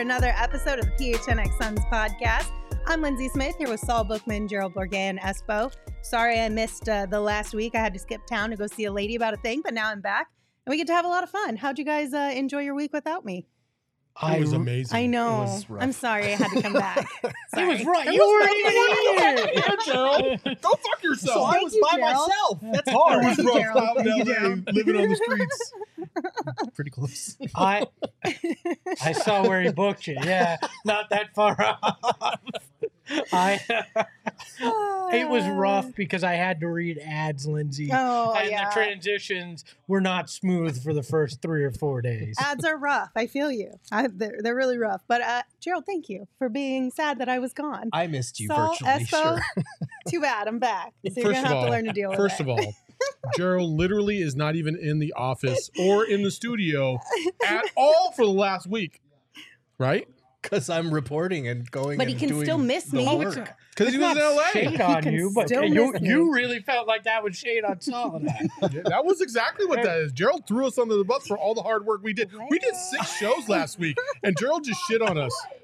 Another episode of the PHNX Suns podcast. I'm Lindsay Smith here with Saul Bookman, Gerald Bourguet, and Espo. Sorry I missed uh, the last week. I had to skip town to go see a lady about a thing, but now I'm back and we get to have a lot of fun. How'd you guys uh, enjoy your week without me? It was amazing. I know. was rough. I'm sorry I had to come back. It was right. It You was were right. even here. Gerald. Go fuck yourself. So I was you, by Gerald. myself. That's hard. it was rough out in Thank you, LA, living on the streets. Pretty close. I I saw where he booked you. Yeah, not that far off. I it was rough because I had to read ads, Lindsay, Oh, and yeah. the transitions were not smooth for the first three or four days. Ads are rough. I feel you. I, they're, they're really rough. But uh, Gerald, thank you for being sad that I was gone. I missed you Saul, virtually. Espo, Sure. Too bad. I'm back. So you're First gonna of have all, to learn to deal with First of all, Gerald literally is not even in the office or in the studio at all for the last week. Right? Because I'm reporting and going. But he and can doing still miss me. Work. it's- Because he It's was in not LA. shade He on can you, but you me. you really felt like that was shade on Saul and I. Yeah, that was exactly what that is. Gerald threw us under the bus for all the hard work we did. We did six shows last week, and Gerald just shit on us P-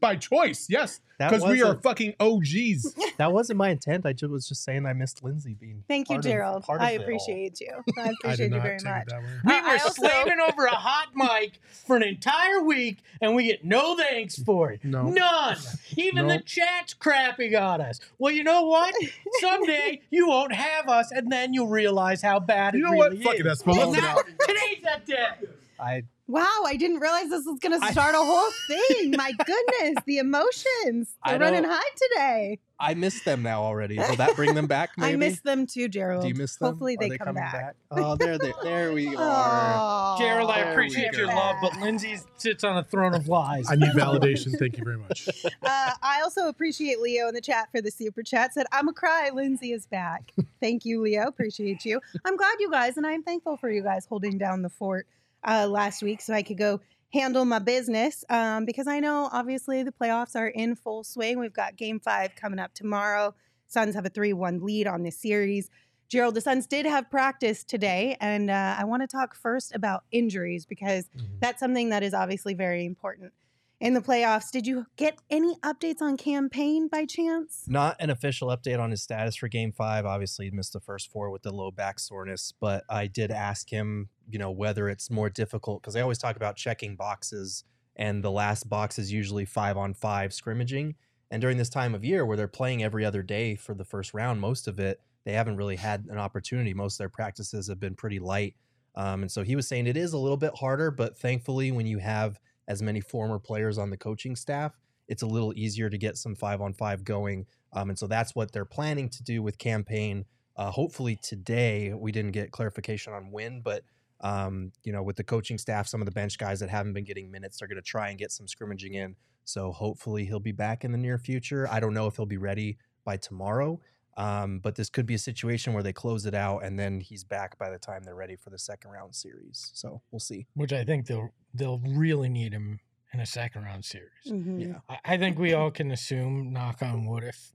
by choice. Yes, because we are wasn't- fucking OGs. That wasn't my intent. I just was just saying I missed Lindsay being. Thank you, part of- Gerald. part of I appreciate you. I I appreciate did you very much. it that way. We I- were also- slaving over a hot mic for an entire week, and we get no thanks for it. No. None. Even the chat's crapping on us. Well, you know what? Someday you won't have us, and then you'll realize how bad You it know what? really Fuck it, is. Espo. Let's And get today's that day. I Wow, I didn't realize this was going to start a whole thing. My goodness, the emotions. I They're running don't- high today. I missed them now already. Will that bring them back? Maybe. I miss them too, Gerald. Do you miss them? Hopefully Are they, come coming back. Oh, there, they, there we are. Aw, Gerald, I appreciate your love, but Lindsay sits on a throne of lies. I need validation. Thank you very much. uh, I also appreciate Leo in the chat for the super chat. Said, I'm a cry. Lindsay is back. Thank you, Leo. Appreciate you. I'm glad you guys, and I'm thankful for you guys holding down the fort uh, last week so I could go handle my business um, because I know obviously the playoffs are in full swing. We've got game five coming up tomorrow. Suns have a 3 1 lead on this series. Gerald, the Suns did have practice today, and uh, I want to talk first about injuries because Mhm. that's something that is obviously very important in the playoffs. Did you get any updates on Cam Payne by chance? Not an official update on his status for game five. Obviously, he missed the first four with the low back soreness, but I did ask him, you know, whether it's more difficult because I always talk about checking boxes, and the last box is usually five on five scrimmaging. And during this time of year where they're playing every other day for the first round, most of it, they haven't really had an opportunity. Most of their practices have been pretty light. Um, and so he was saying it is a little bit harder, but thankfully, when you have as many former players on the coaching staff, it's a little easier to get some five on five going. Um, and so that's what they're planning to do with Cam Payne. Uh, hopefully today we didn't get clarification on when, but um, you know, with the coaching staff, some of the bench guys that haven't been getting minutes, they're going to try and get some scrimmaging in. So hopefully he'll be back in the near future. I don't know if he'll be ready by tomorrow, um, but this could be a situation where they close it out and then he's back by the time they're ready for the second round series. So we'll see. Which I think they'll they'll really need him in a second round series. Mhm. Yeah. I, I think we all can assume, knock on wood, if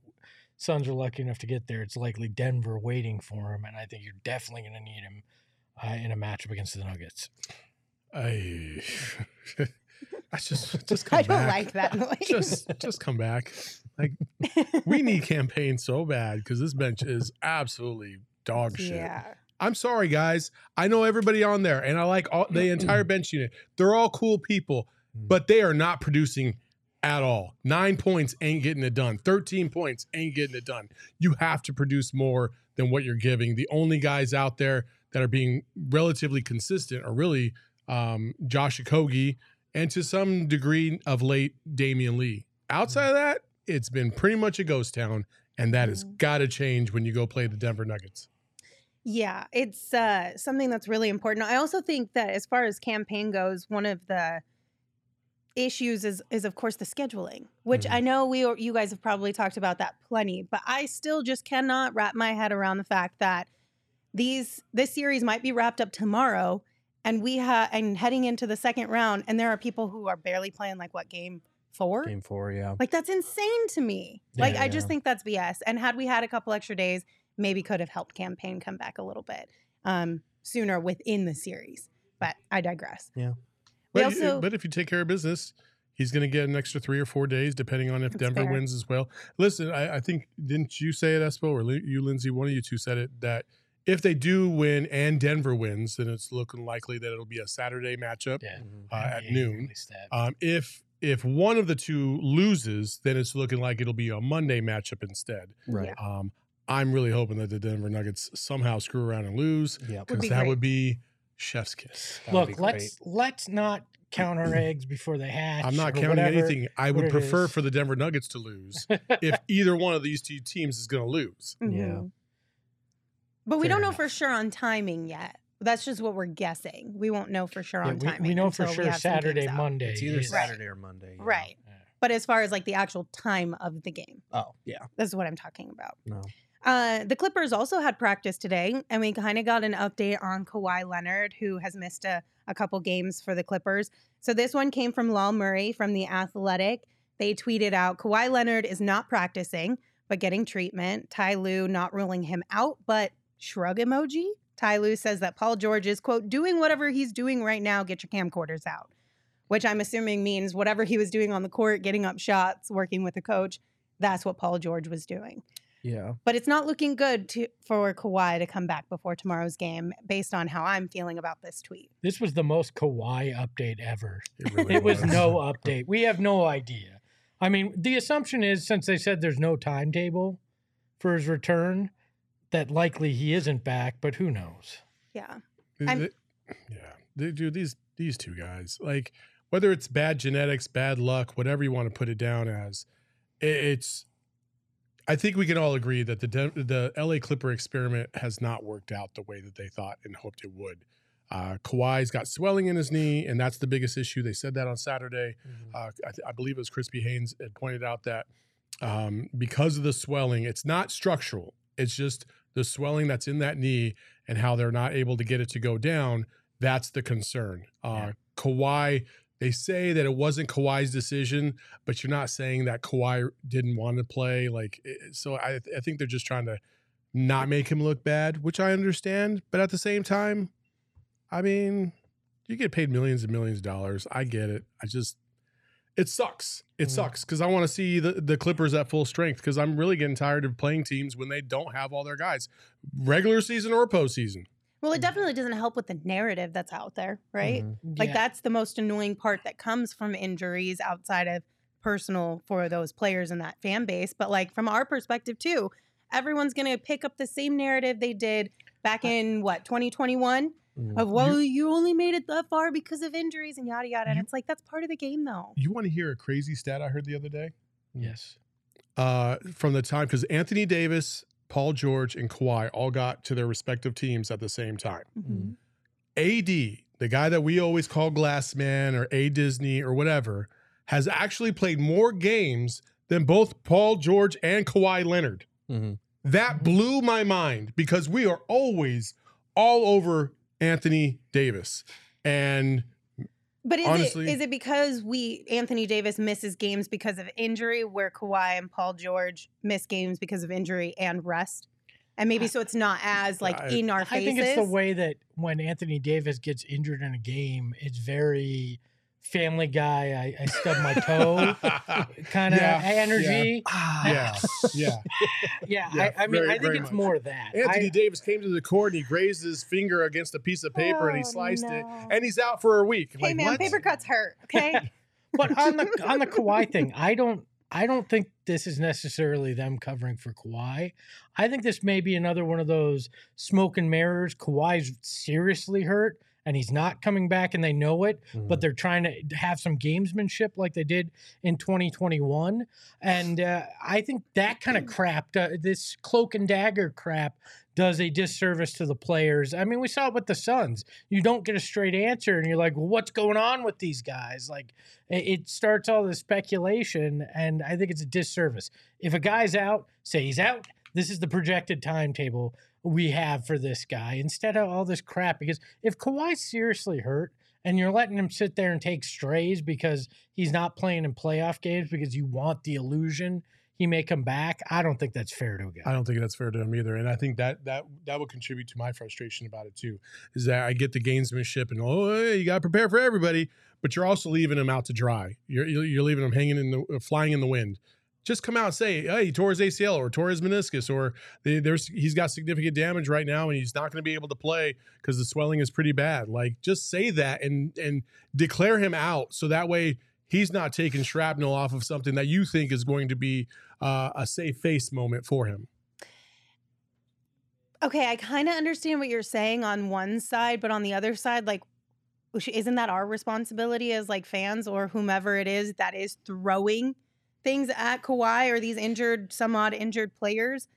Suns are lucky enough to get there, it's likely Denver waiting for him, and I think you're definitely going to need him uh, in a matchup against the Nuggets. I I just just come I don't back. like that noise. Just just come back. Like we need Cam Payne so bad because this bench is absolutely dog shit. Yeah. I'm sorry, guys. I know everybody on there, and I like all the entire bench unit. They're all cool people, but they are not producing at all. Nine points ain't getting it done. 13 points ain't getting it done. You have to produce more than what you're giving. The only guys out there that are being relatively consistent are really um, Josh Okogie and to some degree of late Damion Lee. Outside of that, it's been pretty much a ghost town, and that has got to change when you go play the Denver Nuggets. Yeah, it's uh, something that's really important. I also think that as far as Cam Payne goes, one of the issues is is of course the scheduling, which Mhm. I know we or you guys have probably talked about that plenty, but I still just cannot wrap my head around the fact that these this series might be wrapped up tomorrow and we have and heading into the second round and there are people who are barely playing like what game 4? Game four, yeah. Like that's insane to me. Like I just think that's BS. And had we had a couple extra days, maybe could have helped Cam Payne come back a little bit um, sooner within the series. But I digress. Yeah. We But, also but if you take care of business, he's going to get an extra three or four days, depending on if Denver fair. wins as well. Listen, I, I think didn't you say it, Espo, or you, Lindsay? One of you two said it that if they do win and Denver wins, then it's looking likely that it'll be a Saturday matchup Yeah. Mhm. uh, at NBA noon. released. Um, if if one of the two loses, then it's looking like it'll be a Monday matchup instead. Right. Um, I'm really hoping that the Denver Nuggets somehow screw around and lose Yeah. Would because be that great. would be chef's kiss. That Look, let's let's not count our eggs before they hatch. I'm not counting whatever. anything. I would prefer is. for the Denver Nuggets to lose if either one of these two teams is going to lose. Yeah. Mhm. But we Fair don't know enough. for sure on timing yet. That's just what we're guessing. We won't know for sure Yeah, on we, timing. we know for sure Saturday. Monday. It's either is- Saturday or Monday. yeah. Right. Yeah. But as far as like the actual time of the game, Oh, yeah. this is what I'm talking about. No. Uh, the Clippers also had practice today, and we kind of got an update on Kawhi Leonard, who has missed a, a couple games for the Clippers. So this one came from Law Murray from The Athletic. They tweeted out Kawhi Leonard is not practicing, but getting treatment. Ty Lue not ruling him out, but shrug emoji. Ty Lue says that Paul George is, quote, doing whatever he's doing right now. Get your camcorders out, which I'm assuming means whatever he was doing on the court, getting up shots, working with the coach. That's what Paul George was doing Yeah. but it's not looking good to, for Kawhi to come back before tomorrow's game based on how I'm feeling about this tweet. This was the most Kawhi update ever. It, really It was no update. We have no idea. I mean, the assumption is since they said there's no timetable for his return, that likely he isn't back, but who knows? Yeah. I'm- yeah, They- dude, these these two guys, like whether it's bad genetics, bad luck, whatever you want to put it down as, it's. I think we can all agree that the the LA Clipper experiment has not worked out the way that they thought and hoped it would. Uh, Kawhi's got swelling in his knee, and that's the biggest issue. They said that on Saturday. Uh, I, th- I believe it was Crispy Haynes had pointed out that um, because of the swelling, it's not structural. It's just the swelling that's in that knee and how they're not able to get it to go down. That's the concern. Uh, Yeah. Kawhi, they say that it wasn't Kawhi's decision, but you're not saying that Kawhi didn't want to play. Like, so I, I think they're just trying to not make him look bad, which I understand. But at the same time, I mean, you get paid millions and millions of dollars. I get it. I just, it sucks. It Mhm. sucks because I want to see the, the Clippers at full strength because I'm really getting tired of playing teams when they don't have all their guys, regular season or postseason. Well, it definitely doesn't help with the narrative that's out there, right? Mhm. Like Yeah. that's the most annoying part that comes from injuries outside of personal for those players and that fan base. But like from our perspective too, everyone's going to pick up the same narrative they did back in what 2021 Mhm. of well you, only made it that far because of injuries and yada yada. And You- it's like that's part of the game though. You want to hear a crazy stat I heard the other day? Yes. Uh, from the time, because Anthony Davis, Paul George, and Kawhi all got to their respective teams at the same time. Mhm. AD, the guy that we always call Glass Man or A Disney or whatever, has actually played more games than both Paul George and Kawhi Leonard. Mhm. That blew my mind because we are always all over Anthony Davis. And But is Honestly- it is it because we Anthony Davis misses games because of injury, where Kawhi and Paul George miss games because of injury and rest, and maybe so it's not as like I- in our faces. I think it's the way that when Anthony Davis gets injured in a game, it's very Family Guy, I, I stubbed my toe kind of Yeah, energy. Ah, yeah, yeah. Yeah, Yeah, I, I mean, very- I think it's much. more that. Anthony I- Davis came to the court and he grazed his finger against a piece of paper and he Oh, sliced it, and he's out for a week. Hey like, man, what? paper cuts hurt. Okay. but on the on the Kawhi thing, I don't I don't think this is necessarily them covering for Kawhi. I think this may be another one of those smoke and mirrors. Kawhi's seriously hurt and he's not coming back and they know it, Mm-hmm. but they're trying to have some gamesmanship like they did in 2021. And uh, I think that kind of crap, uh, this cloak and dagger crap, does a disservice to the players. I mean, we saw it with the Suns. You don't get a straight answer, and you're like, well, what's going on with these guys? Like, it, starts all this speculation, and I think it's a disservice. If a guy's out, say he's out. This is the projected timetable we have for this guy instead of all this crap. Because if Kawhi's seriously hurt and you're letting him sit there and take strays because he's not playing in playoff games because you want the illusion he may come back, I don't think that's fair to a guy. I don't think that's fair to him either, and I think that that that would contribute to my frustration about it too. Is that I get the gamesmanship and oh, hey, you got to prepare for everybody, but you're also leaving him out to dry. You're you're leaving him hanging in the flying in the wind. Just come out and say, hey, he tore his ACL or tore his meniscus or there's he's got significant damage right now and he's not going to be able to play because the swelling is pretty bad. Like just say that and and declare him out so that way he's not taking shrapnel off of something that you think is going to be uh, a safe face moment for him. Okay, I kind of understand what you're saying on one side, but on the other side, like, isn't that our responsibility as like fans or whomever it is that is throwing things at Kawhi or these injured, some odd injured players,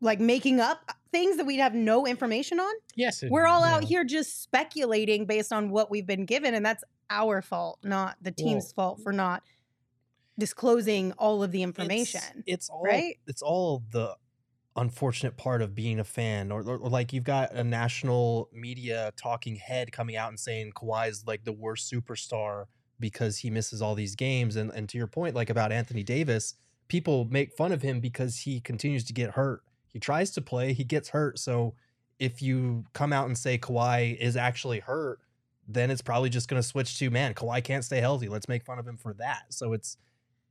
like making up things that we'd have no information on? yes, it- We're all out here just speculating based on what we've been given, and that's our fault, not the team's fault for not disclosing all of the information. It's, it's all right? it's all the unfortunate part of being a fan, or, or, or like you've got a national media talking head coming out and saying Kawhi is like the worst superstar because he misses all these games. And and to your point, like about Anthony Davis, people make fun of him because he continues to get hurt. He tries to play, he gets hurt. So if you come out and say Kawhi is actually hurt, then it's probably just going to switch to man, Kawhi can't stay healthy. Let's make fun of him for that. So it's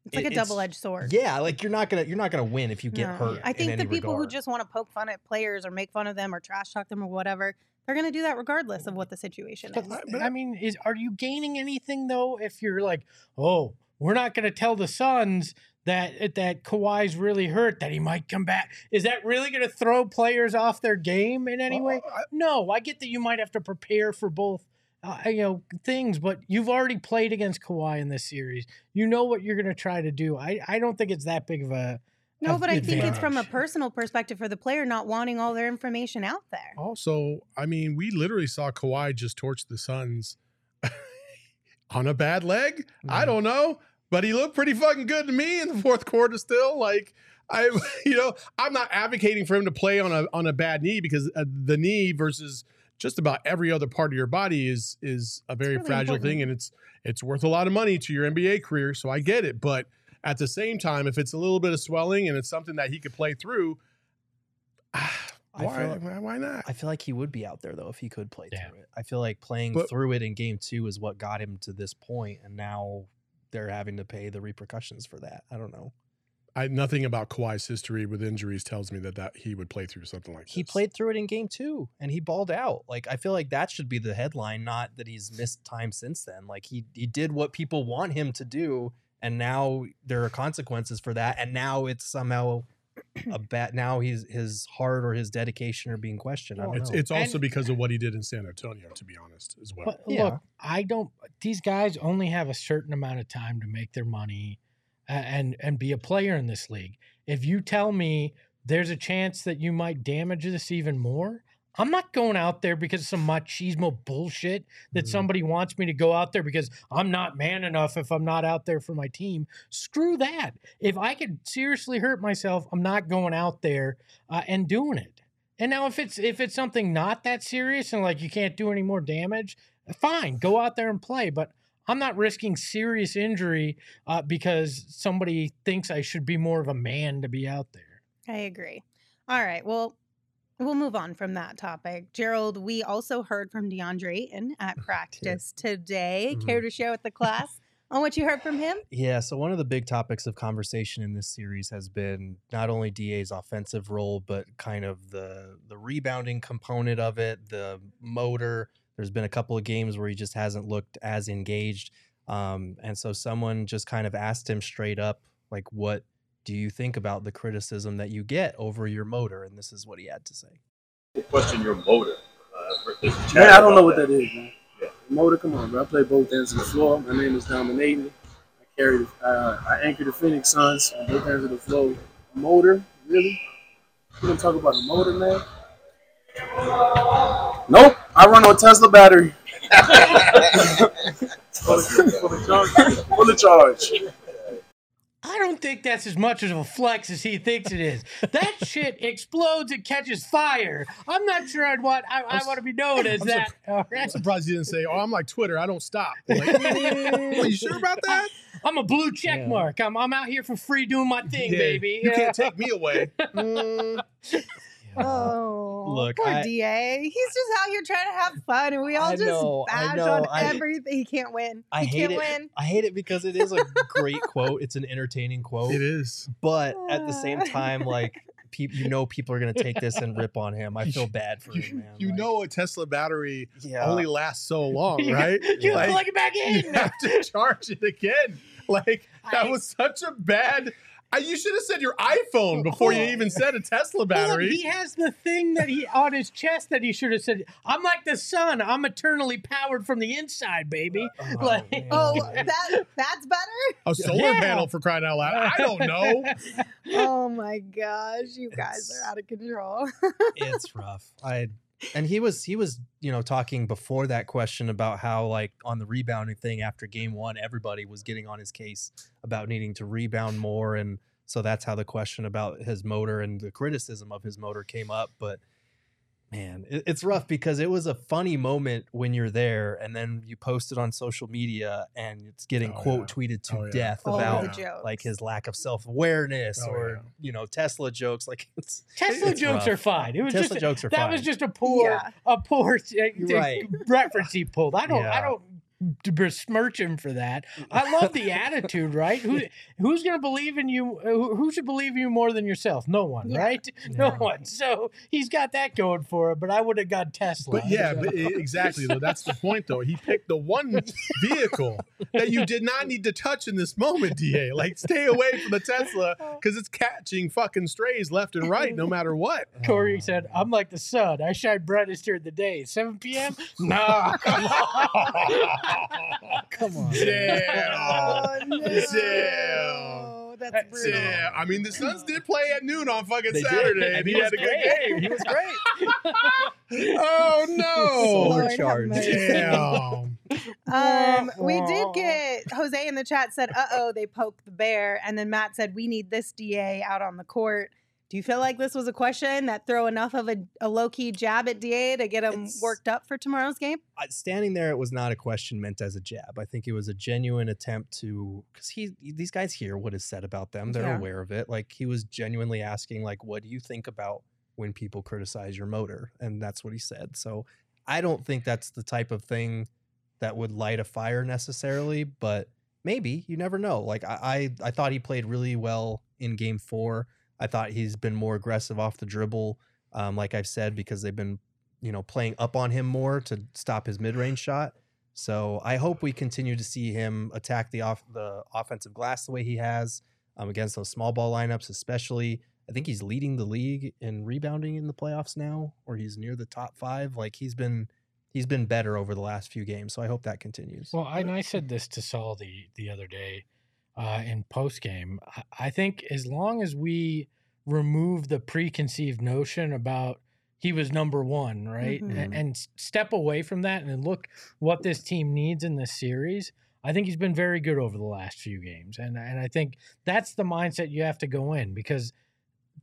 It's like it- a it's- double edged sword. yeah, like you're not gonna you're not gonna win if you get No. hurt. I in think the any people who just want to poke fun at players or make fun of them or trash talk them or whatever, they're going to do that regardless of what the situation But, is. but I mean, is are you gaining anything though? If you're like, oh, we're not going to tell the Suns that eh, that Kawhi's really hurt, that he might come back. Is that really going to throw players off their game in any way? I- No, I get that you might have to prepare for both. Uh, you know things, but you've already played against Kawhi in this series. You know what you're going to try to do. I, I don't think it's that big of a no, of but I think it's from a personal perspective for the player not wanting all their information out there. Also, I mean, we literally saw Kawhi just torch the Suns on a bad leg. I Mhm. don't know, but he looked pretty fucking good to me in the fourth quarter. Still, like I, you know, I'm not advocating for him to play on a on a bad knee because uh, the knee versus just about every other part of your body is is a very really fragile thing, and it's it's worth a lot of money to your NBA career. So I get it, but at the same time, if it's a little bit of swelling and it's something that he could play through. Why, feel- why, why not? I feel like he would be out there though if he could play Yeah. through it. I feel like playing But- through it in game two is what got him to this point, and now they're having to pay the repercussions for that. I don't know. I nothing about Kawhi's history with injuries tells me that that he would play through something like that. He this. played through it in game two and he balled out. Like I feel like that should be the headline, not that he's missed time since then. Like he he did what people want him to do, and now there are consequences for that. And now it's somehow a bad. Now he's his heart or his dedication are being questioned. I don't It's know. it's also And- because of what he did in San Antonio, to be honest, as well. But Yeah. look, I don't. These guys only have a certain amount of time to make their money a- and and be a player in this league. If you tell me there's a chance that you might damage this even more, I'm not going out there because of some machismo bullshit that Mhm. somebody wants me to go out there because I'm not man enough if I'm not out there for my team. Screw that. If I could seriously hurt myself, I'm not going out there uh, and doing it. And now if it's if it's something not that serious and like you can't do any more damage, fine, go out there and play. But I'm not risking serious injury uh, because somebody thinks I should be more of a man to be out there. I agree. All right. Well, We'll move on from that topic. Gerald, we also heard from DeAndre Ayton at practice today. Mhm. Care to share with the class on what you heard from him? Yeah, so one of the big topics of conversation in this series has been not only DA's offensive role, but kind of the the rebounding component of it, the motor. There's been a couple of games where he just hasn't looked as engaged. Um, and so someone just kind of asked him straight up, like, what do you think about the criticism that you get over your motor? And this is what he had to say. question your motor. Uh, for this chat Man, I don't know about what that is, man. Yeah. Motor, come on, bro. I play both ends of the floor. My name is Dominating. I carry, uh, I anchor the Phoenix Suns on both ends of the floor. Motor, really? You gonna talk about the motor, man? Nope. I run on a Tesla battery. full, of, full of charge. Full of charge. I don't think that's as much of a flex as he thinks it is. That shit explodes and catches fire. I'm not sure I'd want. I, I want to be known as I'm that. All I'm surprised you didn't say, "Oh, I'm like Twitter. I don't stop." Like, are you sure about that? I'm a blue check Yeah. mark. I'm I'm out here for free doing my thing, Yeah, baby. You Yeah. can't take me away. Mm, Oh, Look, poor I- Da. He's just out here trying to have fun, and we all I just know, bash know, on I- everything. He can't win. I he hate can't it. win. I hate it because it is a great quote. It's an entertaining quote. it is. but at the same time, like peop you know, people are gonna take this and rip on him. I feel bad for You, him, man. you Like, know, a Tesla battery yeah, only lasts so long, You- right? You Like- plug it back in. you in. have to charge it again. Like that I- was such a bad. I, you should have said your iPhone before you even said a Tesla Hold on, battery. he has the thing that he on his chest that he should have said. I'm like the sun. I'm eternally powered from the inside, baby. Oh, like, man. Oh, that that's better. a solar Yeah. panel for crying out loud. I don't know. Oh my gosh, you guys It's- are out of control. it's rough. I and he was he was you know talking before that question about how like on the rebounding thing after game one everybody was getting on his case about needing to rebound more. And so that's how the question about his motor and the criticism of his motor came up. But man it, it's rough because it was a funny moment when you're there and then you post it on social media and it's getting Oh, quote yeah. tweeted to Oh, yeah. death All about the jokes. like his lack of self-awareness Oh, or yeah. you know tesla jokes like it's Tesla it's jokes rough. are fine. It was tesla just jokes are that fine was just a poor Yeah. a poor uh, Right. reference he pulled. I don't I don't d- besmirch him for that. Mm. I love the attitude, right? Who who's going to believe in you? Uh, who, who should believe in you more than yourself? No one, Yeah. right? No Yeah. one. So he's got that going for him. But I would have got Tesla. But yeah, but e- exactly though. That's the point though. He picked the one vehicle that you did not need to touch in this moment, Da. Like stay away from the Tesla because it's catching fucking strays left and right, no matter what. Corey ah. said, "I'm like the sun. I shine brightest during the day. 7 p.m. Nah, come on. Damn. Oh, no. Damn. That's brutal. Yeah, I mean the Suns did play at noon on fucking They did, Saturday, and, and he, he had was a good game. he was great Oh no! Lord have Overcharged. mercy. Damn. Um, we did get Jose in the chat said, "Uh oh, they poked the bear," and then Matt said, "We need this Da out on the court." Do you feel like this was a question that throw enough of a, a low key jab at Da to get him It's- worked up for tomorrow's game? I- standing there, it was not a question meant as a jab. I think it was a genuine attempt to, because he, these guys hear what is said about them. They're Yeah. aware of it. Like he was genuinely asking, like, what do you think about when people criticize your motor? And that's what he said. So I don't think that's the type of thing that would light a fire necessarily, but maybe you never know. Like I, I, I thought he played really well in Game Four. I thought he's been more aggressive off the dribble, um, like I've said, because they've been you know, playing up on him more to stop his mid-range shot. So I hope we continue to see him attack the off the offensive glass the way he has um, against those small ball lineups, especially. I think he's leading the league in rebounding in the playoffs now, or he's near the top five. Like he's been he's been better over the last few games. So I hope that continues. Well, and I said this to Saul the the other day uh, in post game. I, think as long as we remove the preconceived notion about he was number one, right, Mhm. and, and step away from that and look what this team needs in this series. I think he's been very good over the last few games, and and I think that's the mindset you have to go in because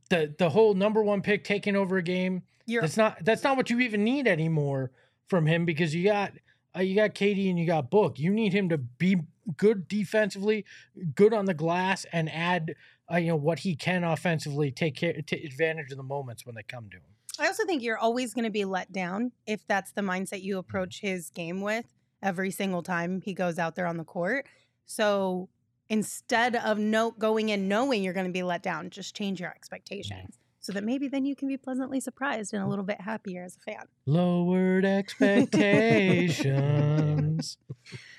the the whole number one pick taking over a game You're that's not that's not what you even need anymore from him because you got uh, you got Katie and you got Book. You need him to be good defensively, good on the glass, and add uh, you know what he can offensively. Take care, take advantage of the moments when they come to him. I also think you're always going to be let down if that's the mindset you approach his game with every single time he goes out there on the court. So instead of no going in knowing you're going to be let down, just change your expectations so that maybe then you can be pleasantly surprised and a little bit happier as a fan. Lowered expectations.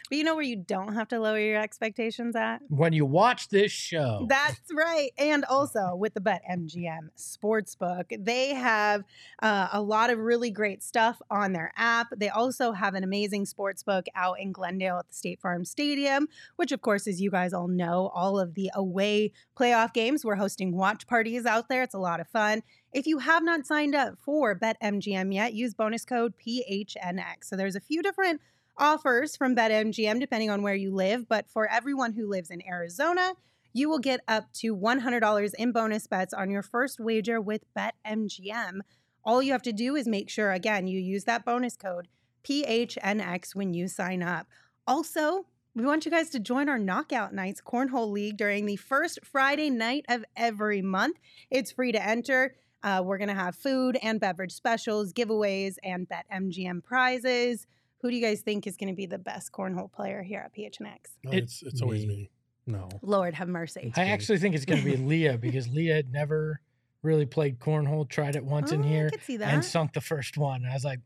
But you know where you don't have to lower your expectations at? when you watch this show, That's right. And also with the Bet MGM Sportsbook, they have uh, a lot of really great stuff on their app. They also have an amazing sportsbook out in Glendale at the State Farm Stadium, which, of course, as you guys all know, all of the away playoff games, we're hosting watch parties out there. It's a lot of fun. If you have not signed up for BetMGM yet, use bonus code PHNX. So there's a few different offers from BetMGM depending on where you live, but for everyone who lives in Arizona, you will get up to $100 in bonus bets on your first wager with BetMGM. All you have to do is make sure, again, you use that bonus code PHNX when you sign up. Also, we want you guys to join our Knockout Nights Cornhole League during the first Friday night of every month. It's free to enter. Uh, we're going to have food and beverage specials, giveaways, and BetMGM prizes. Who do you guys think is going to be the best cornhole player here at PHNX? No, It- it's it's always me. me. No. Lord have mercy. I actually think it's going to be Leah because Leah had never really played cornhole, tried it once in Oh, here, I could see that. and sunk the first one. I was like,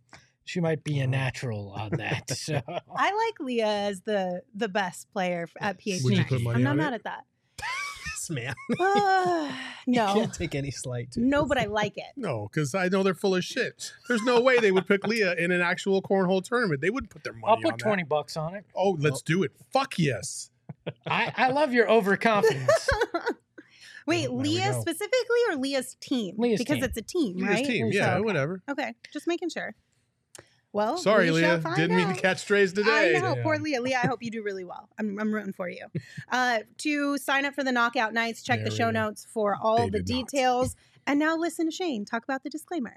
she might be a oh. natural on that. So I like Leah as the the best player at PHNX. Would you put money I'm not on mad it? at that. Yes, man. Uh, You no, can't take any slight. no, but I like it. No, because I know they're full of shit. There's no way they would pick Leah in an actual cornhole tournament. They wouldn't put their money I'll on put that. 20 bucks on it. Oh, let's do it. Fuck yes. I, I love your overconfidence. Wait, There we Leah specifically or Leah's team? Leah's because team. it's a team, Leah's right? team. So- Yeah, whatever. Okay, just making sure. Well, Sorry, we Leah. find Didn't mean to catch strays today. I know, Yeah. poor Leah. Leah, I hope you do really well. I'm, I'm rooting for you. Uh, to sign up for the knockout nights, check the show notes for all They the did not. details. And now listen to Shane talk about the disclaimer.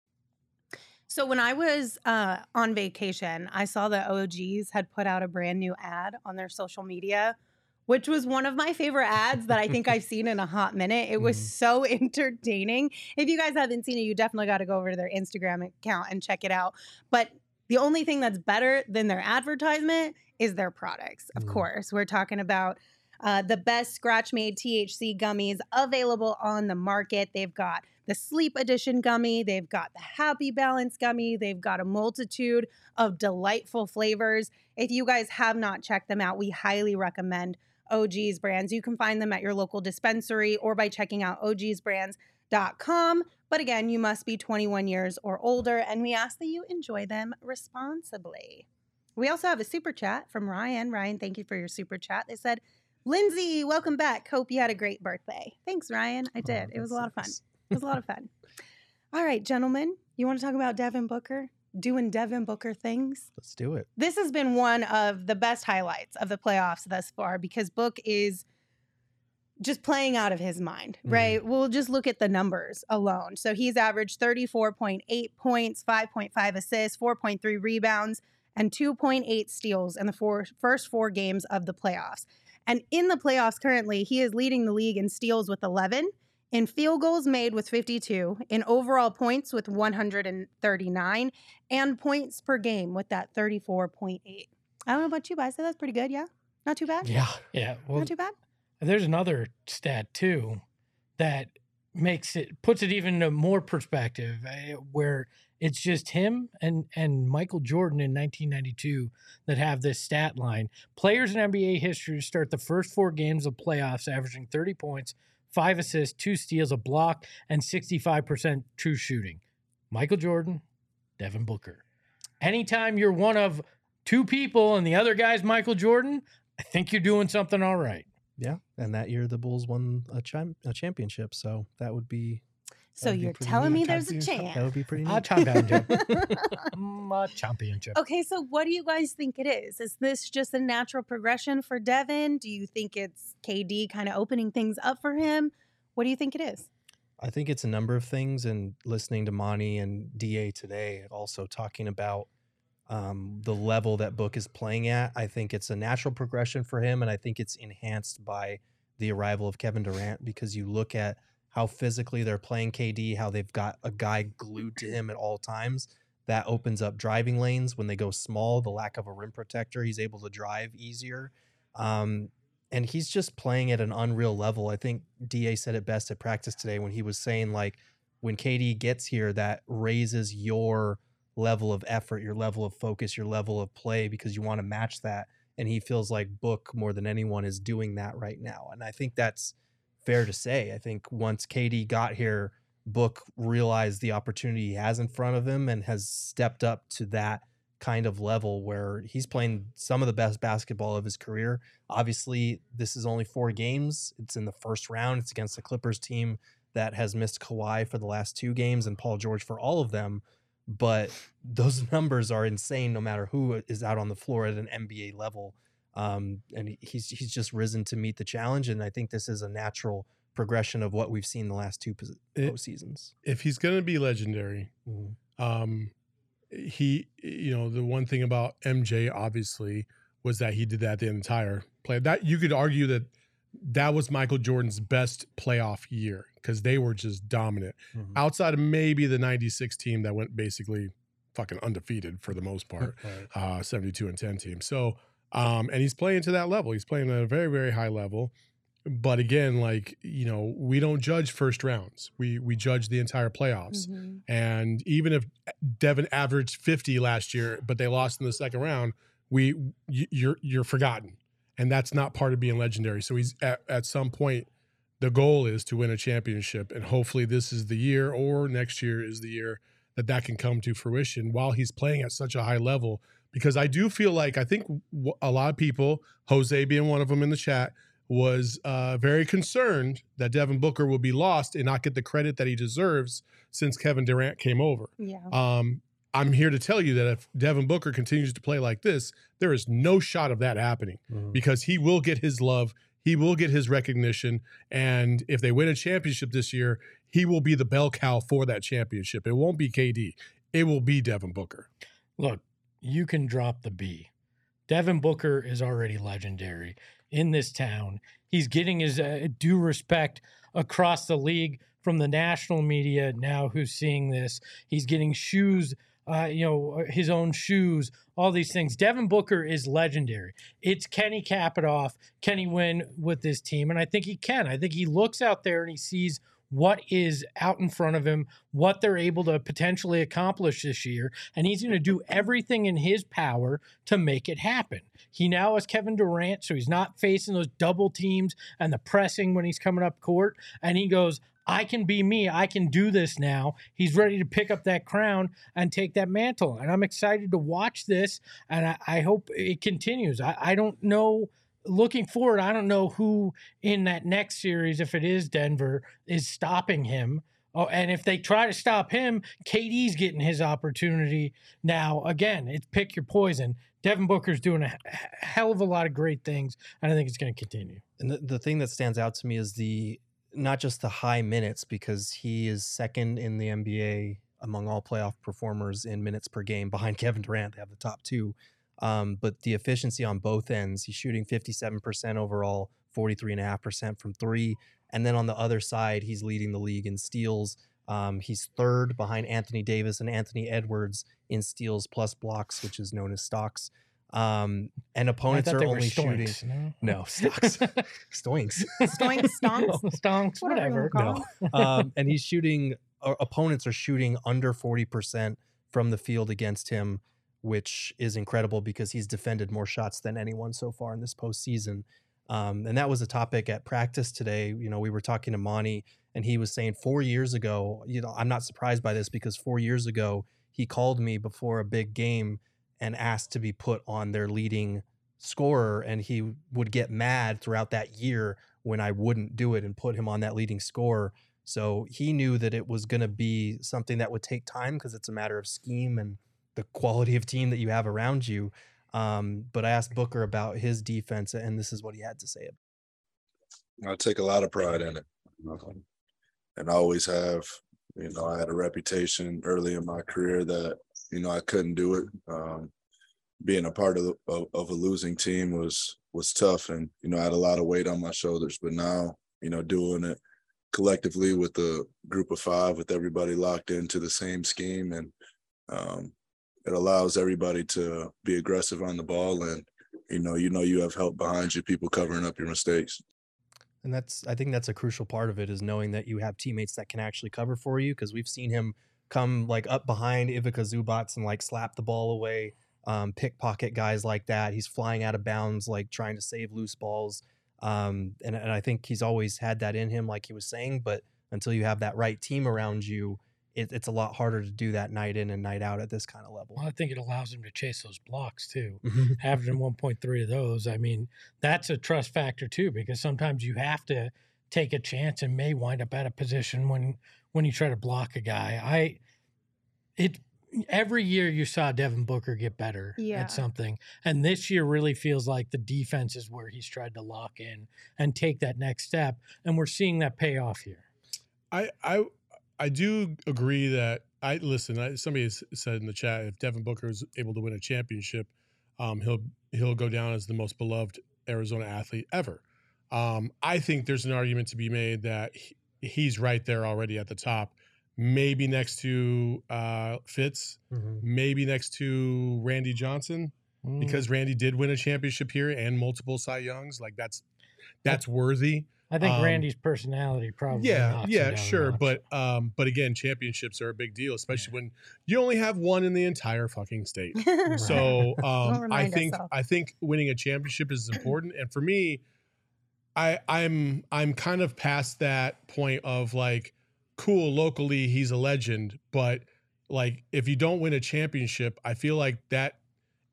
So when I was uh, on vacation, I saw that OGs had put out a brand new ad on their social media, which was one of my favorite ads that I think I've seen in a hot minute. It was so entertaining. If you guys haven't seen it, you definitely got to go over to their Instagram account and check it out. But the only thing that's better than their advertisement is their products. Of Mm. course, we're talking about uh, the best scratch made THC gummies available on the market. They've got the Sleep Edition gummy, they've got the Happy Balance gummy, they've got a multitude of delightful flavors. If you guys have not checked them out, we highly recommend OG's brands. You can find them at your local dispensary or by checking out ogsbrands.com. But again, you must be 21 years or older, and we ask that you enjoy them responsibly. We also have a super chat from Ryan. Ryan, thank you for your super chat. They said, Lindsay, welcome back. Hope you had a great birthday. Thanks, Ryan. I oh, did. it was a lot of fun. It was a lot of fun. All right, gentlemen, you want to talk about Devin Booker doing Devin Booker things? Let's do it. This has been one of the best highlights of the playoffs thus far because Book is just playing out of his mind, mm-hmm. right? We'll just look at the numbers alone. So he's averaged 34.8 points, 5.5 assists, 4.3 rebounds, and 2.8 steals in the four, first four games of the playoffs. And in the playoffs currently, he is leading the league in steals with 11, in field goals made with 52, in overall points with 139, and points per game with that 34.8. I don't know about you, but I say that's pretty good. Yeah. Not too bad. Yeah. Yeah. Well, Not too bad. there's another stat too that makes it puts it even into more perspective eh, where it's just him and and Michael Jordan in 1992 that have this stat line. Players in NBA history to start the first four games of playoffs averaging 30 points, five assists, two steals, a block, and 65% true shooting. Michael Jordan, Devin Booker. Anytime you're one of two people and the other guy's Michael Jordan, I think you're doing something all right. Yeah, and that year the Bulls won a, a championship, so that would be So you're telling me there's a chance. that would be pretty neat. championship. Mm, uh, championship. Okay, so what do you guys think it is? Is this just a natural progression for Devin? Do you think it's KD kind of opening things up for him? What do you think it is? I think it's a number of things, and listening to Monty and Da today, also talking about um, the level that Book is playing at. I think it's a natural progression for him, and I think it's enhanced by the arrival of Kevin Durant because you look at how physically they're playing KD, how they've got a guy glued to him at all times. That opens up driving lanes when they go small. The lack of a rim protector, he's able to drive easier. Um, and he's just playing at an unreal level. I think Da said it best at practice today when he was saying like when KD gets here, that raises your level of effort, your level of focus, your level of play because you want to match that. And he feels like Book more than anyone is doing that right now. And I think that's fair to say. I think once KD got here, Book realized the opportunity he has in front of him and has stepped up to that kind of level where he's playing some of the best basketball of his career. Obviously, this is only four games. It's in the first round. It's against the Clippers team that has missed Kawhi for the last two games and Paul George for all of them. But those numbers are insane no matter who is out on the floor at an NBA level. Um, and he's he's just risen to meet the challenge. And I think this is a natural progression of what we've seen the last two postseasons. If he's going to be legendary, Mhm. um, he, you know, the one thing about MJ obviously was that he did that the entire play. That you could argue that that was Michael Jordan's best playoff year because they were just dominant. Mhm. Outside of maybe the '96 team that went basically fucking undefeated for the most part, Right. uh, 72 and 10 team. So, um, and he's playing to that level. He's playing at a very, very high level. But again, like you know, we don't judge first rounds. We we judge the entire playoffs. And even if Devin averaged 50 last year, but they lost in the second round, we you're you're forgotten, and that's not part of being legendary. So he's at, at some point, the goal is to win a championship, and hopefully this is the year or next year is the year that that can come to fruition while he's playing at such a high level. Because I do feel like I think a lot of people, Jose being one of them in the chat, was uh, very concerned that Devin Booker will be lost and not get the credit that he deserves since Kevin Durant came over. Yeah. Um, I'm here to tell you that if Devin Booker continues to play like this, there is no shot of that happening Mhm. because he will get his love, he will get his recognition, and if they win a championship this year, he will be the bell cow for that championship. It won't be KD, it will be Devin Booker. Look, you can drop the B. Devin Booker is already legendary in this town. He's getting his uh, due respect across the league from the national media now who's seeing this. He's getting shoes, uh, you know, his own shoes, all these things. Devin Booker is legendary. It's Kenny cap it off. Can he win with this team? And I think he can. I think he looks out there and he sees what is out in front of him, what they're able to potentially accomplish this year, and he's going to do everything in his power to make it happen. He now has Kevin Durant, so he's not facing those double teams and the pressing when he's coming up court, and he goes, I can be me. I can do this now. He's ready to pick up that crown and take that mantle. And I'm excited to watch this. And I, I hope it continues. I, I don't know looking forward, I don't know who in that next series, if it is Denver, is stopping him. Oh, and if they try to stop him, KD's getting his opportunity now. Again, it's pick your poison. Devin Booker's doing a hell of a lot of great things, and I think it's going to continue. And the, the thing that stands out to me is the not just the high minutes because he is second in the NBA among all playoff performers in minutes per game behind Kevin Durant. They have the top two. Um, but the efficiency on both ends, he's shooting 57% overall, 43.5% from three. And then on the other side, he's leading the league in steals. Um, he's third behind Anthony Davis and Anthony Edwards in steals plus blocks, which is known as stocks. Um, and opponents are they were only shooting. no? No, stocks. Stoinks. Stoinks, stonks, stonks, whatever. you whatever. wanna call No. 'em. um, and he's shooting. Or opponents are shooting under forty percent from the field against him, which is incredible because he's defended more shots than anyone so far in this postseason. Um, and that was a topic at practice today. You know, we were talking to Monty, and he was saying four years ago. You know, I'm not surprised by this because four years ago he called me before a big game and asked to be put on their leading scorer, and he would get mad throughout that year when I wouldn't do it and put him on that leading scorer. So he knew that it was going to be something that would take time because it's a matter of scheme and the quality of team that you have around you. Um, but I asked Booker about his defense, and this is what he had to say. I take a lot of pride in it, um, and I always have. You know, I had a reputation early in my career that you know I couldn't do it. Um, being a part of, the, of of a losing team was was tough, and you know I had a lot of weight on my shoulders. But now, you know, doing it collectively with a group of five, with everybody locked into the same scheme, and um, it allows everybody to be aggressive on the ball, and you know, you know, you have help behind you, people covering up your mistakes. And that's I think that's a crucial part of it is knowing that you have teammates that can actually cover for you because we've seen him come like up behind Ivica Zubac and like slap the ball away, um, pickpocket guys like that. He's flying out of bounds, like trying to save loose balls. Um, and, and I think he's always had that in him, like he was saying. But until you have that right team around you, it, it's a lot harder to do that night in and night out at this kind of level. Well, I think it allows him to chase those blocks too. Mhm. Averaging 1.3 of those. I mean, that's a trust factor too, because sometimes you have to take a chance and may wind up at a position when when you try to block a guy. I it every year you saw Devin Booker get better Yeah. at something. And this year really feels like the defense is where he's tried to lock in and take that next step. And we're seeing that pay off here. I I I do agree that I listen. I, somebody has said in the chat if Devin Booker is able to win a championship, um, he'll he'll go down as the most beloved Arizona athlete ever. Um, I think there's an argument to be made that he, he's right there already at the top. Maybe next to uh, Fitz, Mhm. maybe next to Randy Johnson, Mm. because Randy did win a championship here and multiple Cy Youngs. Like that's that's worthy. I think Um, Randy's personality probably yeah yeah sure but um but again championships are a big deal especially when you only have one in the entire fucking state. So um i think ourselves. i think winning a championship is important and for me i i'm i'm kind of past that point of like cool locally he's a legend but like if you don't win a championship i feel like that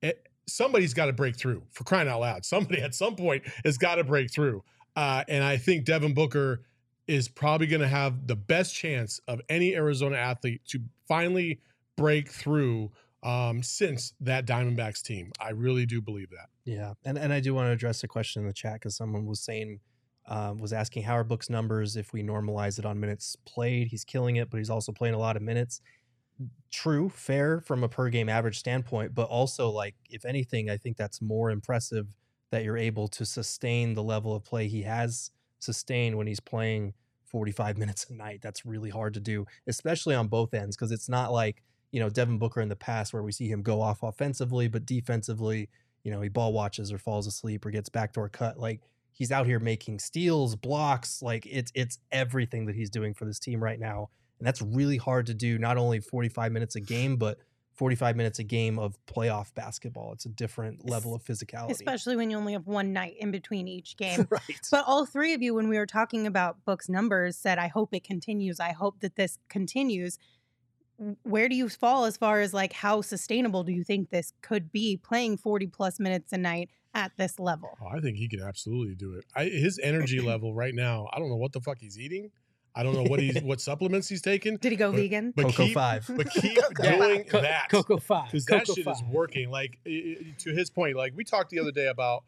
it, somebody's got to break through for crying out loud. Somebody at some point has got to break through uh, and i think devin booker is probably going to have the best chance of any arizona athlete to finally break through um, since that diamondbacks team i really do believe that Yeah, and and I do want to address a question in the chat because someone was saying, um, was asking how are Book's numbers if we normalize it on minutes played. He's killing it, but he's also playing a lot of minutes. True, fair from a per game average standpoint, but also like if anything, I think that's more impressive that you're able to sustain the level of play he has sustained when he's playing 45 minutes a night. That's really hard to do, especially on both ends, because it's not like you know Devin Booker in the past where we see him go off offensively, but defensively you know, he ball watches or falls asleep or gets backdoor cut. Like he's out here making steals, blocks. Like it's it's everything that he's doing for this team right now, and that's really hard to do. Not only forty five minutes a game, but forty five minutes a game of playoff basketball. It's a different level of physicality. Especially when you only have one night in between each game. right. But all three of you, when we were talking about books numbers, said, I hope it continues. I hope that this continues. Where do you fall as far as like how sustainable do you think this could be playing 40 plus minutes a night at this level? Oh, I think he can absolutely do it. I, his energy level right now, I don't know what the fuck he's eating. I don't know what he's what supplements he's taking. Did he go but- vegan? But Cocoa keep, Five. But keep doing Co- that. Coco Five. because that shit Five. is working. Like i- i- to his point, like we talked the other day about,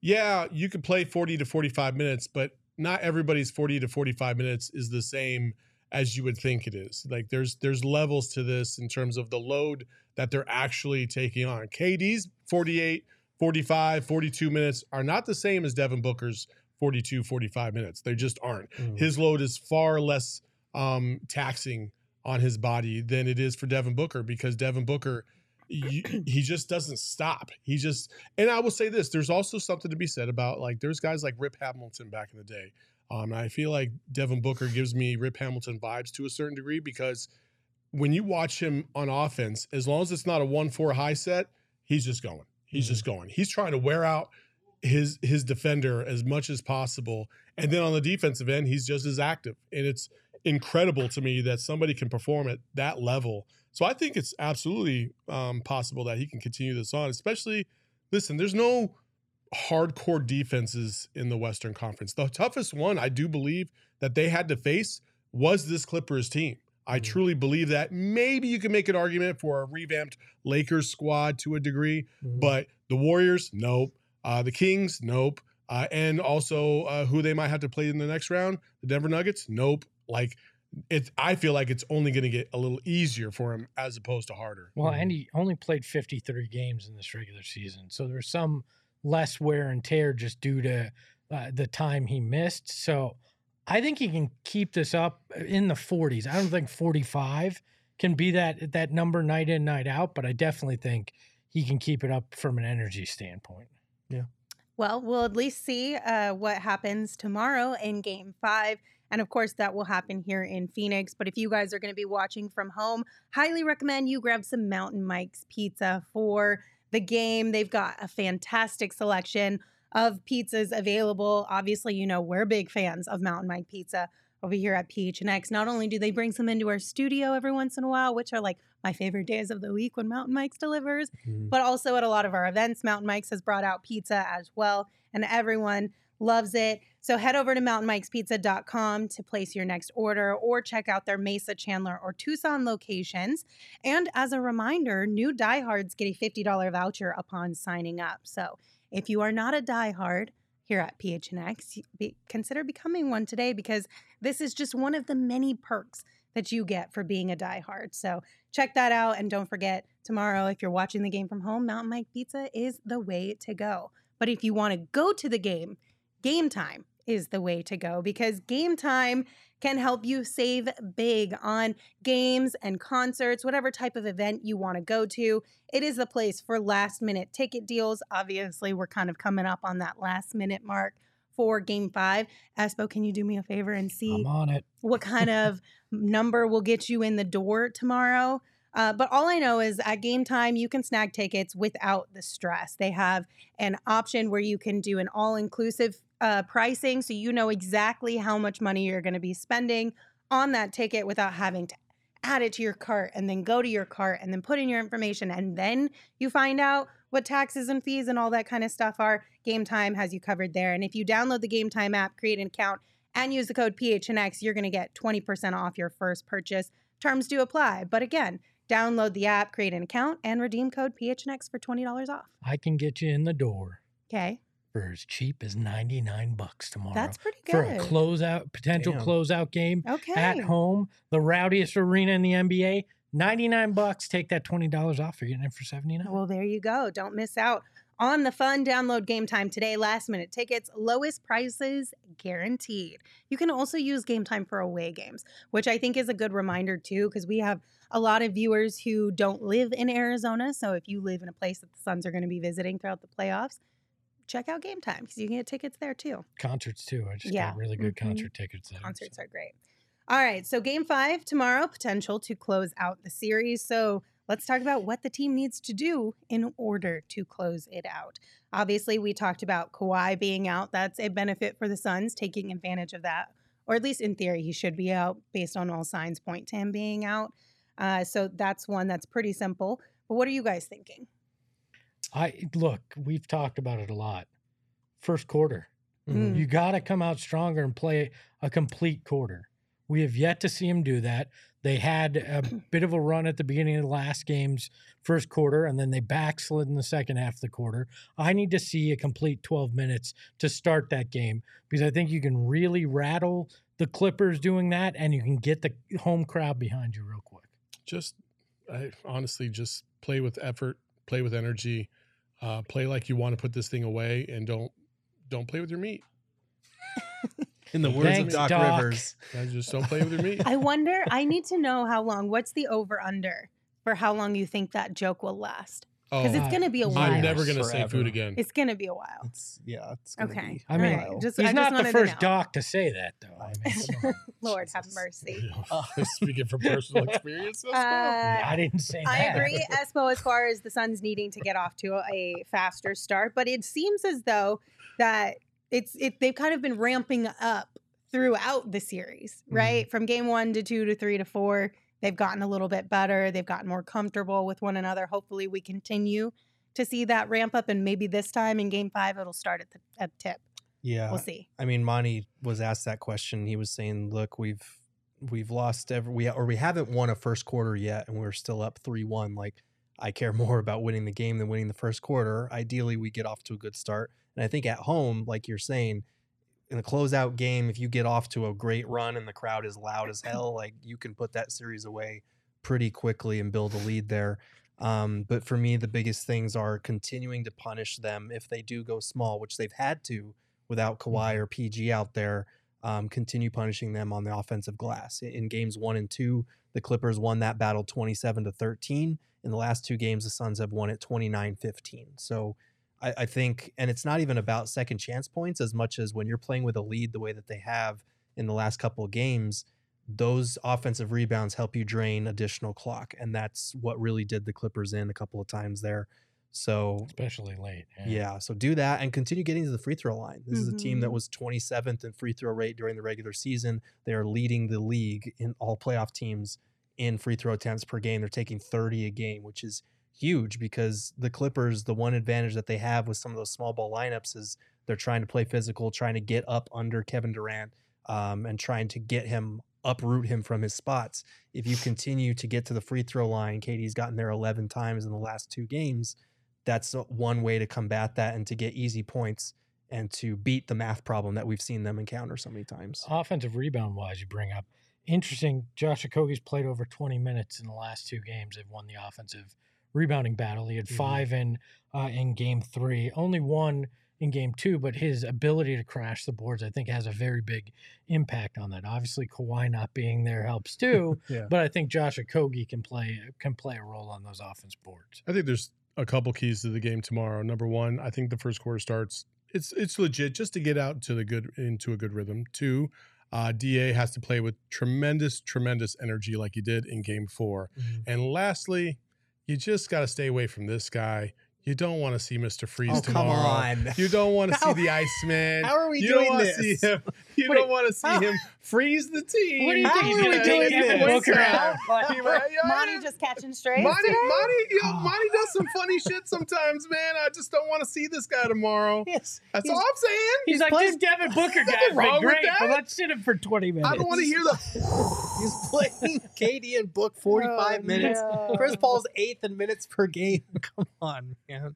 yeah, you could play forty to forty-five minutes, but not everybody's forty to forty-five minutes is the same as you would think it is. Like there's there's levels to this in terms of the load that they're actually taking on. KD's 48, 45, 42 minutes are not the same as Devin Booker's 42, 45 minutes. They just aren't Mhm. his load is far less um, taxing on his body than it is for Devin Booker because Devin Booker you, he just doesn't stop. He just and I will say this: there's also something to be said about like there's guys like Rip Hamilton back in the day. Um, I feel like Devin Booker gives me Rip Hamilton vibes to a certain degree because when you watch him on offense, as long as it's not a one-four high set, he's just going. He's just going. He's trying to wear out his his defender as much as possible. And then on the defensive end, he's just as active. And it's incredible to me that somebody can perform at that level. So I think it's absolutely um, possible that he can continue this on. Especially, listen, there's no hardcore defenses in the Western Conference. The toughest one I do believe that they had to face was this Clippers team. I truly believe that. Maybe you can make an argument for a revamped Lakers squad to a degree, but the Warriors, nope. Uh, the Kings, nope. Uh, and also uh, who they might have to play in the next round, the Denver Nuggets, nope. Like it's, I feel like it's only going to get a little easier for him as opposed to harder. Well, and he only played 53 games in this regular season. So there's some less wear and tear just due to uh, the time he missed. So I think he can keep this up in the 40s. I don't think 45 can be that that number night in night out, but I definitely think he can keep it up from an energy standpoint. Yeah. Well, we'll at least see uh, what happens tomorrow in game five. And of course, that will happen here in Phoenix. But if you guys are going to be watching from home, highly recommend you grab some Mountain Mike's pizza for the game. They've got a fantastic selection of pizzas available. Obviously, you know, we're big fans of Mountain Mike Pizza over here at PHNX. Not only do they bring some into our studio every once in a while, which are like my favorite days of the week when Mountain Mike's delivers, mm-hmm. but also at a lot of our events, Mountain Mike's has brought out pizza as well, and everyone loves it. So head over to mountainmikespizza.com to place your next order or check out their Mesa, Chandler, or Tucson locations. And as a reminder, new diehards get a $50 voucher upon signing up. So if you are not a diehard here at PHNX, be, consider becoming one today because this is just one of the many perks that you get for being a diehard. So check that out. And don't forget, tomorrow, if you're watching the game from home, Mountain Mike Pizza is the way to go. But if you want to go to the game, game time is the way to go because game time can help you save big on games and concerts, whatever type of event you want to go to. It is the place for last minute ticket deals. Obviously, we're kind of coming up on that last minute mark for game five. Espo, can you do me a favor and see I'm on it. what kind of number will get you in the door tomorrow? Uh, but all I know is at game time, you can snag tickets without the stress. They have an option where you can do an all inclusive uh, pricing. So you know exactly how much money you're going to be spending on that ticket without having to add it to your cart and then go to your cart and then put in your information. And then you find out what taxes and fees and all that kind of stuff are. Game Time has you covered there. And if you download the Game Time app, create an account, and use the code PHNX, you're going to get 20% off your first purchase. Terms do apply. But again, download the app, create an account, and redeem code PHNX for $20 off. I can get you in the door Okay. For as cheap as 99 bucks tomorrow. That's pretty good. For a good. closeout, potential Damn. closeout game Okay. at home, the rowdiest arena in the NBA, 99 bucks. Take that $20 off. You're getting it for 79 Well, there you go. Don't miss out on the fun. Download game time today. Last minute tickets, lowest prices guaranteed. You can also use game time for away games, which I think is a good reminder too, because we have a lot of viewers who don't live in Arizona. So if you live in a place that the Suns are going to be visiting throughout the playoffs, check out game time because you can get tickets there too. Concerts, too. I just Yeah. got really good Mhm. concert tickets there. Concerts are great. All right, so game five tomorrow, potential to close out the series. So let's talk about what the team needs to do in order to close it out. Obviously, we talked about Kawhi being out. That's a benefit for the Suns, taking advantage of that. Or at least in theory, he should be out based on all signs point to him being out. Uh, so that's one that's pretty simple. But what are you guys thinking? I look, we've talked about it a lot. First quarter. Mm. You got to come out stronger and play a complete quarter. We have yet to see him do that. They had a bit of a run at the beginning of the last game's first quarter, and then they backslid in the second half of the quarter. I need to see a complete 12 minutes to start that game because I think you can really rattle the Clippers doing that, and you can get the home crowd behind you real quick. just I honestly just play with effort, play with energy, uh, play like you want to put this thing away, and don't don't play with your meat. In the words Thanks, of Doc, Doc. Rivers, Guys, just don't play with your meat. I wonder, I need to know how long. What's the over under for how long you think that joke will last? Because Oh, it's going to be a while. I'm never gonna say food again. It's going to be a while. it's yeah, it's gonna Okay. be. I All mean, right, just- he's I just not the wanted to first doc to say that, though. I mean. Lord have Jesus. mercy. Speaking from personal experience, Uh, I didn't say that. I agree, Espo, as far as the Suns needing to get off to a faster start, but it seems as though that it's it they've kind of been ramping up throughout the series, right? From game one to two to three to four, they've gotten a little bit better. They've gotten more comfortable with one another. Hopefully, we continue to see that ramp up, and maybe this time in Game Five it'll start at the at tip. Yeah, We'll see. I mean, Monty was asked that question. He was saying, "Look, we've we've lost every we or we haven't won a first quarter yet, and we're still up three one. Like, I care more about winning the game than winning the first quarter. Ideally, we get off to a good start, and I think at home, like you're saying, in a closeout game, if you get off to a great run and the crowd is loud as hell, like you can put that series away pretty quickly and build a lead there. Um, but for me, the biggest things are continuing to punish them if they do go small, which they've had to without Kawhi or PG out there. Um, continue punishing them on the offensive glass. In- In games one and two, the Clippers won that battle 27 to 13. In the last two games, the Suns have won it 29 15. So I, I think, and it's not even about second chance points as much as when you're playing with a lead the way that they have in the last couple of games, those offensive rebounds help you drain additional clock. And that's what really did the Clippers in a couple of times there. So especially late. yeah. So do that and continue getting to the free throw line. This is a team that Mhm. was 27th in free throw rate during the regular season. They are leading the league in all playoff teams in free throw attempts per game. They're taking 30 a game, which is huge because the Clippers, the one advantage that they have with some of those small ball lineups is they're trying to play physical, trying to get up under Kevin Durant um, and trying to get him uproot him from his spots. If you continue to get to the free throw line, KD's gotten there 11 times in the last two games that's one way to combat that and to get easy points and to beat the math problem that we've seen them encounter so many times. Offensive rebound wise, you bring up interesting. Josh Okogie's played over 20 minutes in the last two games. They've won the offensive rebounding battle. He had Mhm. five in uh, in game three, only one in game two, but his ability to crash the boards, I think, has a very big impact on that. Obviously, Kawhi not being there helps too, Yeah. but I think Josh Okogie can play can play a role on those offense boards. I think there's a couple keys to the game tomorrow. Number one, I think the first quarter starts. It's it's legit just to get out to the good into a good rhythm. Two, uh, Da has to play with tremendous tremendous energy like he did in Game 4 Mhm. And lastly, you just got to stay away from this guy. You don't want to see Mr. Freeze Oh, come tomorrow. on. You don't want to see the Iceman. how are we you doing don't wanna this? See him. You What don't want to see how- him freeze the team. What do you think? He's are we doing this? Booker out? He might- yeah, Monty just catching strays. Monty, today? Monty, yo, oh. Monty does some funny shit sometimes, man. I just don't want to see this guy tomorrow. Yes. That's He's- all I'm saying. He's, like, playing- this Devin Booker guy's Nothing wrong been with that. but let's sit him for 20 minutes. I don't want to hear the. He's playing KD and Book 45 Oh, minutes. no. Chris Paul's eighth in minutes per game. Come on, man.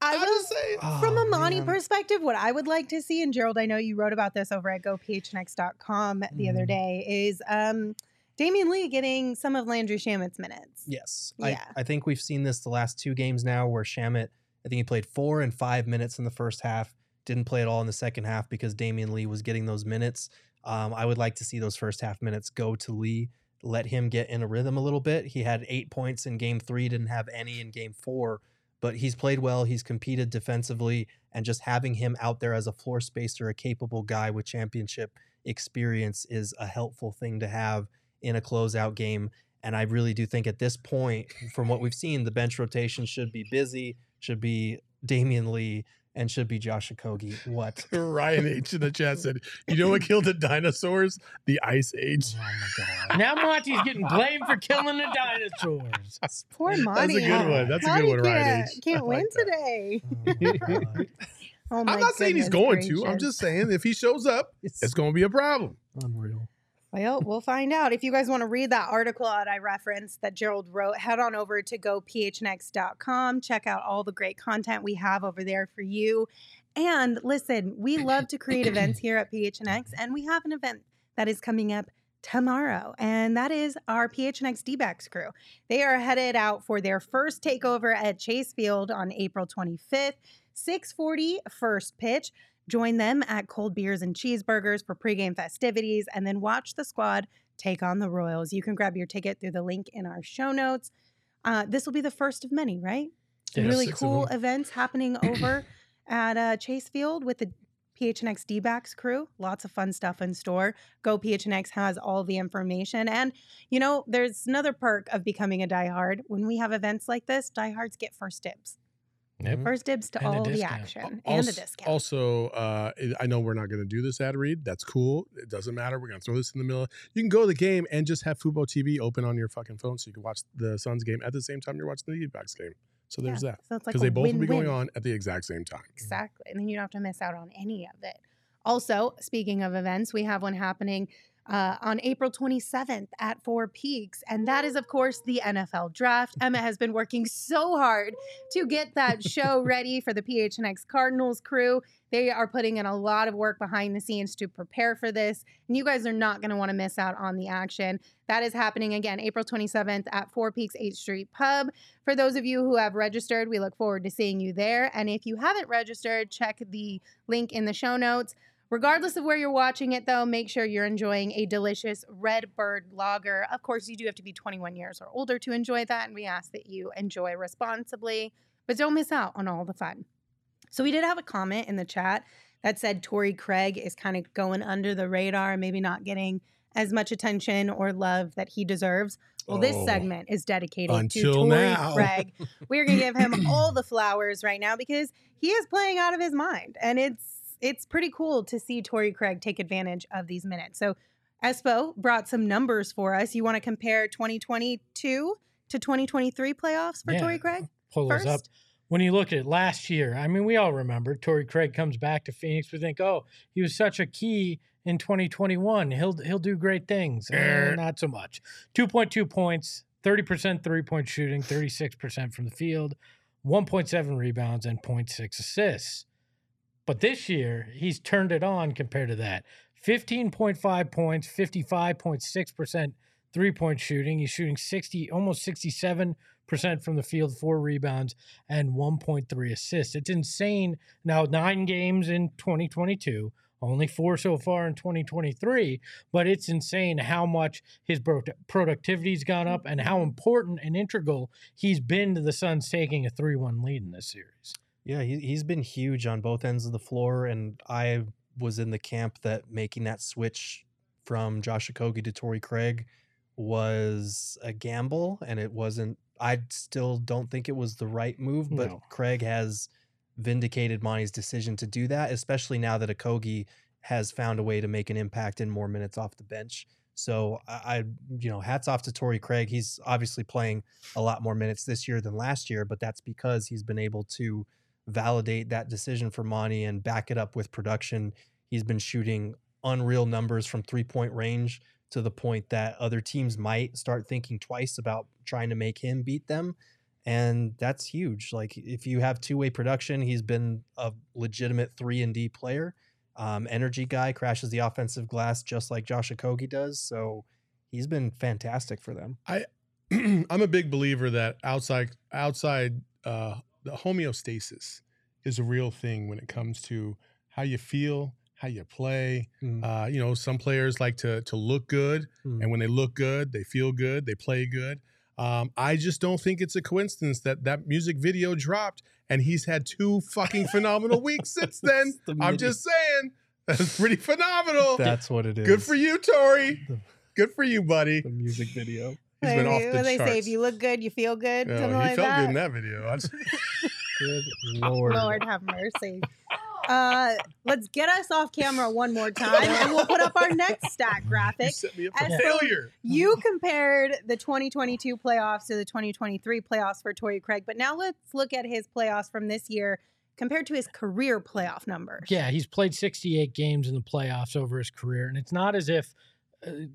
I I'm will just saying. From Oh, a Monty man. perspective, what I would like to see, and Gerald, I know you wrote about this over at gophnx.com the other Mhm. day, is um, Damion Lee getting some of Landry Shamet's minutes. Yes. Yeah. I, I think we've seen this the last two games now where Shamit, I think he played four and five minutes in the first half, didn't play at all in the second half because Damion Lee was getting those minutes. Um, I would like to see those first half minutes go to Lee, let him get in a rhythm a little bit. He had eight points in game three, didn't have any in game four, but he's played well. He's competed defensively, and just having him out there as a floor spacer, a capable guy with championship experience is a helpful thing to have in a closeout game. And I really do think at this point, from what we've seen, the bench rotation should be busy, should be Damion Lee, and should be Josh Okogie. What? Ryan H in the chat said, "You know what killed the dinosaurs? The Ice Age." Oh my god. now Monty's getting blamed for killing the dinosaurs. Poor Monty. That's a good one. That's a good one, Ryan can't, H. Can't I win that. today. Oh my God. Oh my I'm not saying he's goodness going to. I'm just saying if he shows up, It's it's going to be a problem. unreal. Well, we'll find out. If you guys want to read that article that I referenced that Gerald wrote, head on over to gophnx.com. Check out all the great content we have over there for you. And listen, we love to create events here at PHNX, and we have an event that is coming up tomorrow, and that is our PHNX D-backs crew. They are headed out for their first takeover at Chase Field on April 25th, 640 first pitch. Join them at Cold Beers and Cheeseburgers for pregame festivities, and then watch the squad take on the Royals. You can grab your ticket through the link in our show notes. Uh, this will be the first of many, right? Yeah, really cool events happening over at uh, Chase Field with the PHNX D-backs crew. Lots of fun stuff in store. Go PHNX has all the information. And, you know, there's another perk of becoming a diehard. When we have events like this, diehards get first dibs. Yep. First dibs to And all the action and also, a discount. Also, uh, I know we're not going to do this ad read. That's cool. It doesn't matter. We're going to throw this in the middle. You can go to the game and just have Fubo TV open on your fucking phone so you can watch the Suns game at the same time you're watching the D-backs game. So there's Yeah, that. so like Because they both will be going on at the exact same time. Exactly. And then you don't have to miss out on any of it. Also, speaking of events, we have one happening uh, on April 27th at Four Peaks. And that is, of course, the NFL draft. Emma has been working so hard to get that show ready for the PHNX Cardinals crew. They are putting in a lot of work behind the scenes to prepare for this. And you guys are not going to want to miss out on the action. That is happening again April 27th at Four Peaks 8th Street Pub. For those of you who have registered, we look forward to seeing you there. And if you haven't registered, check the link in the show notes. Regardless of where you're watching it, though, make sure you're enjoying a delicious Red Bird lager. Of course, you do have to be 21 years or older to enjoy that, and we ask that you enjoy responsibly, but don't miss out on all the fun. So, we did have a comment in the chat that said Torrey Craig is kind of going under the radar, maybe not getting as much attention or love that he deserves. Well, this Oh. segment is dedicated to Torrey now. Craig. We're gonna give him all the flowers right now because he is playing out of his mind, and it's it's pretty cool to see Torrey Craig take advantage of these minutes. So, Espo brought some numbers for us. You want to compare 2022 to 2023 playoffs for Yeah. Torrey Craig? pull those up. When you look at last year, I mean, we all remember Torrey Craig comes back to Phoenix. We think, oh, he was such a key in 2021. He'll he'll do great things. Eh, not so much. 2.2 points, 30% three point shooting, 36% from the field, 1.7 rebounds, and 0.6 assists. But this year, he's turned it on compared to that. 15.5 points, 55.6% three point shooting. He's shooting 60, almost 67% from the field, four rebounds, and 1.3 assists. It's insane. Now, nine games in 2022, only four so far in 2023, but it's insane how much his productivity's gone up and how important and integral he's been to the Suns taking a 3 1 lead in this series. Yeah, he, he's been huge on both ends of the floor. And I was in the camp that making that switch from Josh Okogie to Torrey Craig was a gamble. And it wasn't, I still don't think it was the right move, but No. Craig has vindicated Monty's decision to do that, especially now that Okogie has found a way to make an impact in more minutes off the bench. So I, I you know, hats off to Torrey Craig. He's obviously playing a lot more minutes this year than last year, but that's because he's been able to validate that decision for Monty and back it up with production. He's been shooting unreal numbers from three point range to the point that other teams might start thinking twice about trying to make him beat them. And that's huge. Like if you have two way production, he's been a legitimate three and D player. Um, energy guy crashes the offensive glass just like Josh Okogie does. So he's been fantastic for them. I I'm a big believer that outside outside uh the homeostasis is a real thing when it comes to how you feel, how you play. Mm. Uh, you know, some players like to to look good, Mm. and when they look good, they feel good, they play good. Um, I just don't think it's a coincidence that that music video dropped, and he's had two fucking phenomenal weeks since then. The I'm just saying, that's pretty phenomenal. That's what it is. Good for you, Torrey. Good for you, buddy. The music video. He's been What off do the they say? If you look good, you feel good. Yeah, Something he like felt that. good in that video. I just- Good lord. Lord have mercy. Uh, let's get us off camera one more time, and we'll put up our next stat you graphic. set me up for failure. You compared the 2022 playoffs to the 2023 playoffs for Torrey Craig, but now let's look at his playoffs from this year compared to his career playoff numbers. Yeah, he's played 68 games in the playoffs over his career, and it's not as if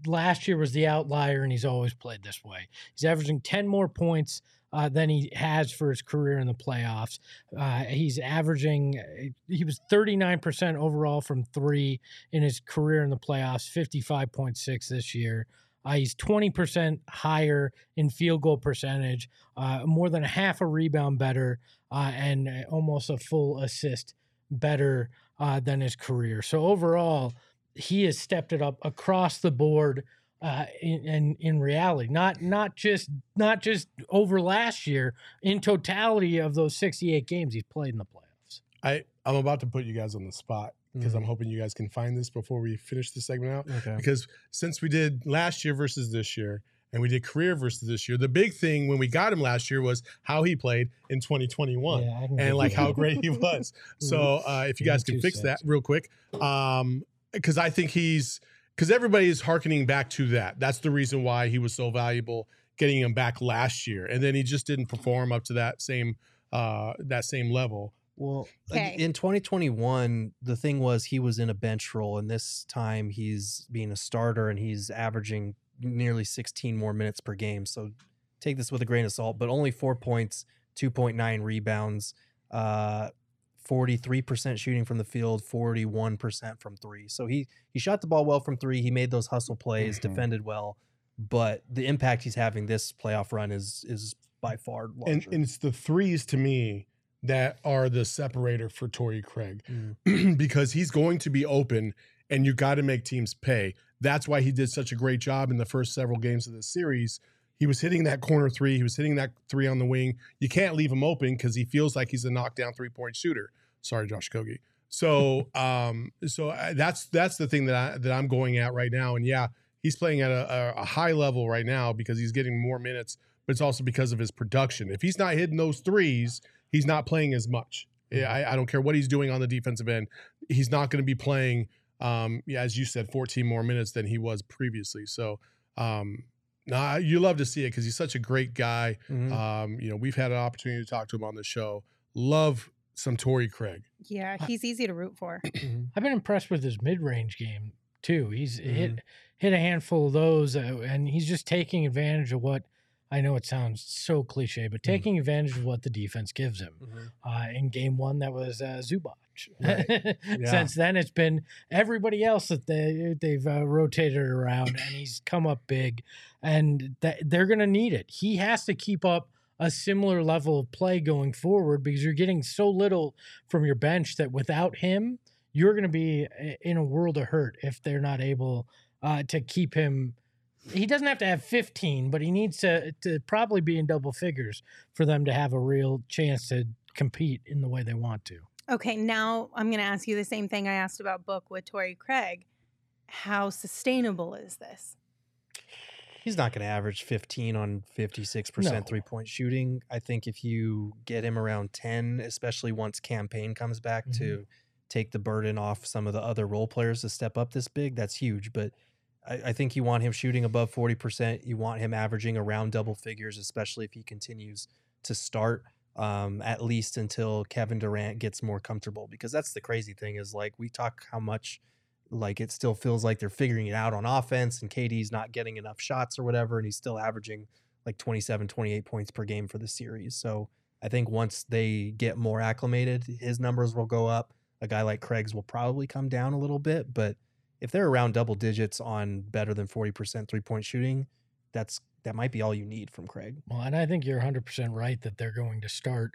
last year was the outlier and he's always played this way. He's averaging 10 more points uh, than he has for his career in the playoffs. Uh, he's averaging, uh, he was 39% overall from three in his career in the playoffs, 55.6 this year. Uh, he's 20% higher in field goal percentage, uh, more than a half a rebound better, uh, and uh, almost a full assist better uh, than his career. So overall, he has stepped it up across the board uh, in, in in reality, not not just not just over last year. In totality of those 68 games he's played in the playoffs. I I'm about to put you guys on the spot because I'm Mhm. hoping you guys can find this before we finish the segment out. Okay. Because since we did last year versus this year, and we did career versus this year, the big thing when we got him last year was how he played in 2021 Yeah, I can give and like how great he was. So uh, if you guys can two fix that real quick, um, because I think he's because everybody is hearkening back to that. That's the reason why he was so valuable getting him back last year, and then he just didn't perform up to that same uh that same level. Well, Okay. in 2021, the thing was he was in a bench role, and this time he's being a starter and he's averaging nearly 16 more minutes per game. So take this with a grain of salt, but only four points, 2.9 rebounds, uh, 43% shooting from the field, 41% from three. So he he shot the ball well from three. He made those hustle plays, Mhm. defended well, but the impact he's having this playoff run is is by far larger. And, and it's the threes to me that are the separator for Torrey Craig Mm. because he's going to be open and you got to make teams pay. That's why he did such a great job in the first several games of the series. He was hitting that corner three, he was hitting that three on the wing. You can't leave him open because he feels like he's a knockdown three point shooter. Sorry, Josh Okogie. So, um, so I, that's that's the thing that I that I'm going at right now. And yeah, he's playing at a, a, a high level right now because he's getting more minutes, but it's also because of his production. If he's not hitting those threes, he's not playing as much. Yeah, I, I don't care what he's doing on the defensive end. He's not going to be playing, um, yeah, as you said, 14 more minutes than he was previously. So, um, nah, you love to see it because he's such a great guy. Mhm. Um, you know, we've had an opportunity to talk to him on the show. Love some Torrey Craig. Yeah, he's easy to root for. I've been impressed with his mid-range game too. He's Mm-hmm. hit hit a handful of those, uh, and he's just taking advantage of what. I know it sounds so cliche, Mm-hmm. but taking advantage of what the defense gives him. Uh, in game one, that was uh, Zubac. Right. Yeah. Since then, it's been everybody else that they they've uh, rotated around, and he's come up big, and that they're going to need it. He has to keep up a similar level of play going forward because you're getting so little from your bench that without him, you're going to be in a world of hurt if they're not able uh, to keep him. He doesn't have to have 15, but he needs to to probably be in double figures for them to have a real chance to compete in the way they want to. Okay, now I'm going to ask you the same thing I asked about Book with Torrey Craig. How sustainable is this? He's not going to average 15 on 56% No. three point shooting. I think if you get him around 10, especially once Cam Payne comes back Mm-hmm. to take the burden off some of the other role players to step up this big, that's huge. But I, I think you want him shooting above 40%. You want him averaging around double figures, especially if he continues to start um, at least until Kevin Durant gets more comfortable. Because that's the crazy thing is like we talk how much like it still feels like they're figuring it out on offense and KD's not getting enough shots or whatever and he's still averaging like 27 28 points per game for the series. So I think once they get more acclimated, his numbers will go up. A guy like Craig's will probably come down a little bit, but if they're around double digits on better than 40% three-point shooting, that's that might be all you need from Craig. Well, and I think you're 100% right that they're going to start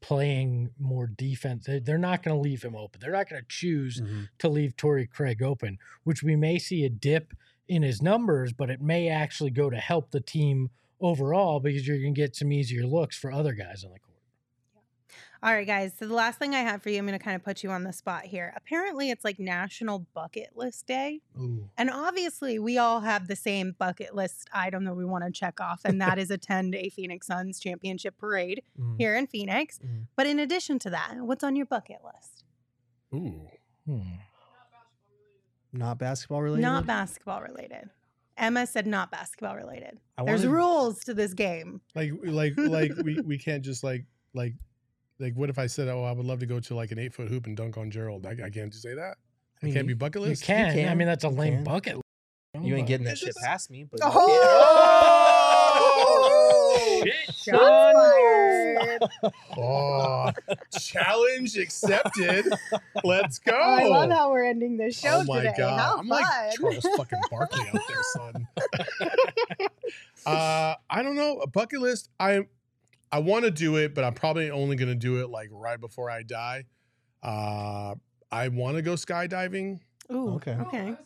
playing more defense. They- They're not going to leave him open. They're not going to choose mm-hmm. to leave Torrey Craig open, which we may see a dip in his numbers, but it may actually go to help the team overall because you're going to get some easier looks for other guys on the court. All right, guys. So the last thing I have for you, I'm going to kind of put you on the spot here. Apparently, it's like National Bucket List Day. Ooh. And obviously, we all have the same bucket list item that we want to check off, and that is attend a Phoenix Suns championship parade Mhm. here in Phoenix. Mhm. But in addition to that, what's on your bucket list? Ooh. Hmm. Not basketball related. Not basketball related. Emma said not basketball related. I There's wanted- rules to this game. Like like like we we can't just like like like what if I said oh I would love to go to like an eight foot hoop and dunk on Gerald? I, I can't just say that. I It mean, can't be you- bucket You list. can. I mean, that's a You lame can. bucket. list, You ain't getting that Is shit this- past me, but Oh! Shit, Shots son. fired. Oh, challenge accepted. Let's go. Oh, I love how we're ending this show oh my today. god, How I'm fun. like Charles fucking Barkley out there, son. uh, I don't know a bucket list. I I want to do it, but I'm probably only gonna do it like right before I die. Uh, I want to go skydiving. Ooh, Okay. okay.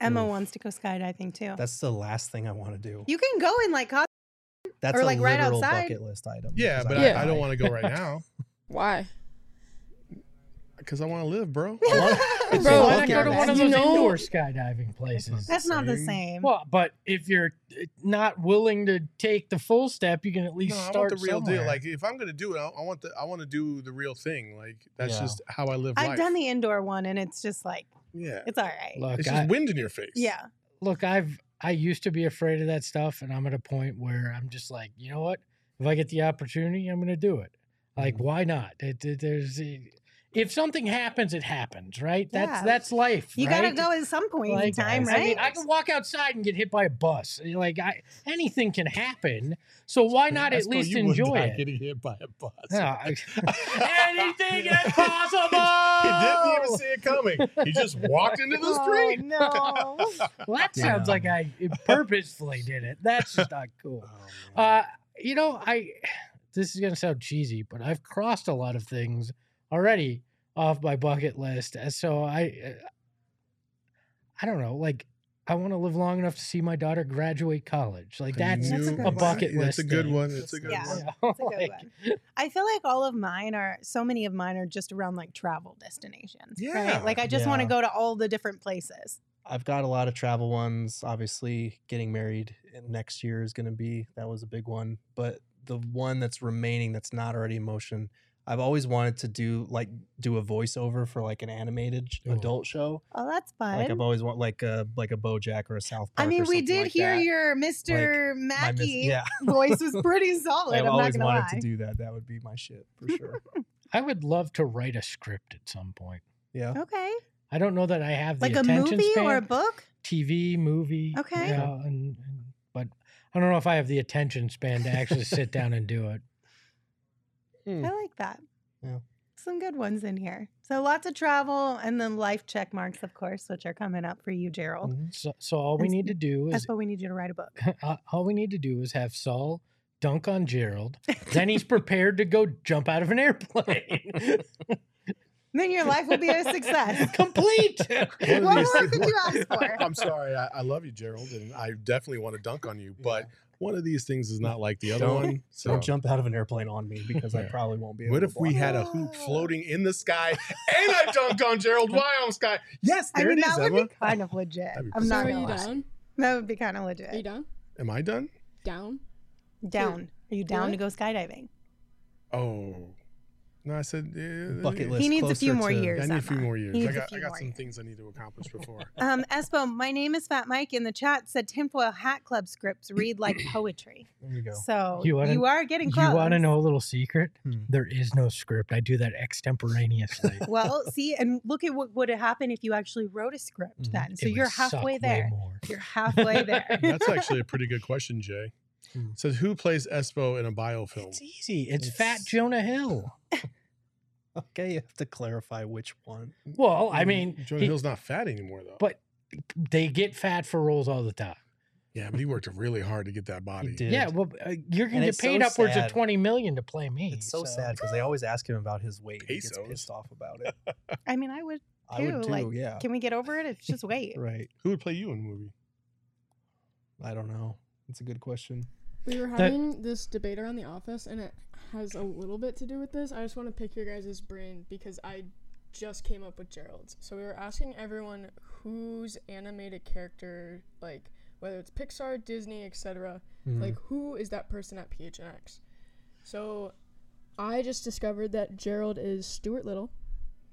Emma Oof. wants to go skydiving too. that's the last thing I want to do. you can go in like co- That's or, a like, right literal outside. bucket list item. Yeah, because but Yeah. I, I don't want to go right now Why? Because I want to live, bro. It's Bro, Why not go to one of You those know- indoor skydiving places? That's not the Same. same. Well, but if you're uh, not willing to take the full step, you can at least No, I want start the real somewhere. deal. Like if I'm gonna do it, I, I want the I want to do the real thing. Like that's Yeah. just how I live I've life. done the indoor one and it's just like yeah, it's all right. look, it's I, just wind in your face. Yeah. look, I've I used to be afraid of that stuff, and I'm at a point where I'm just like, you know what? If I get the opportunity, I'm going to do it. Like, Mm-hmm. why not? It, it- there's if something happens, it happens, right? That's Yeah. that's life. You gotta go at some point in Like, time, I right? mean, I can walk outside and get hit by a bus. Like, I, anything can happen. So why not at least you enjoy it? Getting hit by a bus. Yeah, I- anything is possible. He didn't even see it coming. He just walked into the street. Oh, no. Well, that sounds Yeah. like I purposefully did it. That's just not cool. Uh, you know, I this is gonna sound cheesy, but I've crossed a lot of things already off my bucket list. uh, So I, uh, I don't know, like I want to live long enough to see my daughter graduate college. Like that's That's a You- good a one. bucket list. That's a good thing. one. It's a good Yeah. one. Yeah, That's a good like, one. I feel like all of mine are so many of mine are just around like travel destinations. Yeah. Right? Like I just want to go to all the different places. I've got a lot of travel ones. Obviously, getting married next year is going to be that was a big one. But the one that's remaining that's not already in motion, I've always wanted to do like do a voiceover for like an animated sh- Ooh. adult show. Oh, that's fun. Like I've always want like a like a BoJack or a South Park. I mean, or we did like hear that. your Mr. My miss- Mackey yeah. voice was pretty solid. I've I'm not always gonna wanted lie. to do that. That would be my shit for sure. I would love to write a script at some point. yeah. Okay, I don't know that I have the like a movie span. or a book. TV, movie. Okay. Yeah, and, and but I don't know if I have the attention span to actually sit down and do it. Hmm. I like that. Yeah. Some good ones in here. So lots of travel and then life check marks, of course, which are coming up for you, Gerald. Mhm. So, so all we And need to do That's is what we need you to write a book. all we need to do is have Saul dunk on Gerald. then he's prepared to go jump out of an airplane. then your life will be a success. Complete. What more could you ask for? I'm sorry. I, I love you, Gerald, and I definitely want to dunk on you. But one of these things is not like the other Don't- one. So Don't jump out of an airplane on me because I probably won't be. Able What to if we had a hoop floating in the sky and I dunked on Gerald Why on sky? Yes, I there mean, it is, that would Emma. be kind of legit. I'm So not are gonna you lie. down? That would be kind of Are you legit. down? Am I done? Down? Down. Are you down What? to go skydiving? Oh. No, I said uh, bucket uh, list? He needs a few more to- years. I need a few Emma. more years. I got, I got some years. things I need to accomplish before. Um, Espo, my name is Fat Mike in the chat said tinfoil hat club scripts read like poetry. There you go. So You you, wanna- are getting close. you want to know a little secret? Hmm. There is no script. I do that extemporaneously. Well, see, and look at what would have happened if you actually wrote a script Mhm. then. So It would you're halfway there. You're halfway there. That's actually a pretty good question, Jay. Hmm. Says who plays Espo in a biofilm? It's easy. It's, Fat Jonah Hill. Okay, you have to clarify which one. Well, I mean, Jonah he- Hill's not fat anymore though. but they get fat for roles all the time. yeah, but he worked really hard to get that body. He did. Yeah, well, uh, you're gonna And get it's so upwards sad. of twenty million to play me. It's so, sad because they always ask him about his weight. He gets pissed off about it. I mean, I would I would too. too. like, yeah. Can we get over it? It's just wait. Right. Who would play you in a movie? I don't know. It's a good question. We were That- having this debate around the office, and it has a little bit to do with this. I just want to pick your guys' brain because I just came up with Gerald's. So we were asking everyone whose animated character, like whether it's Pixar, Disney, etc., Mhm. like who is that person at PHNX? So I just discovered that Gerald is Stuart Little.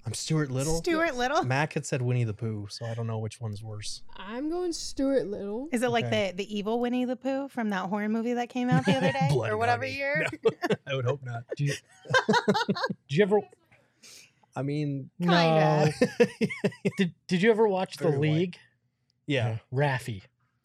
I'm Stuart Little. Stuart Little. Mac had said Winnie the Pooh, so I don't know which one's worse. I'm going Stuart Little. Is it like Okay. the the evil Winnie the Pooh from that horror movie that came out the other day Blood or whatever Bunny. year? I would hope not. Do you, did you ever? I mean, No. Kinda. Did Did you ever watch The Very white. League? yeah. Raffy.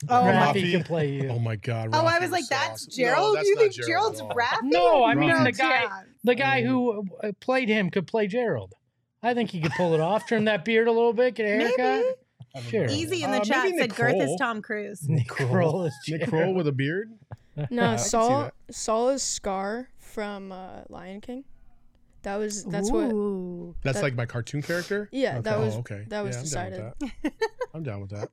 Oh my- Raffy can play you. Oh my god. Oh, I Rafi was like, so that's awesome. No, Gerald. that's you not think Gerald Gerald's at all. Raffy? No, I mean No the guy, the guy who uh, played him could play Gerald. I think he could pull it off. Trim that beard a little bit, get a Maybe. haircut. Sure. Easy in the Uh, chat maybe said Nick Girth is Kroll. Tom Cruise. Nick Kroll is Nick Gerald. Kroll with a beard? No, I Saul. Saul is Scar from uh, Lion King. That was that's what. Ooh. That's That- like my cartoon character? Yeah, that Oh, was okay. that was Yeah, I'm decided. Down with that. I'm down with that.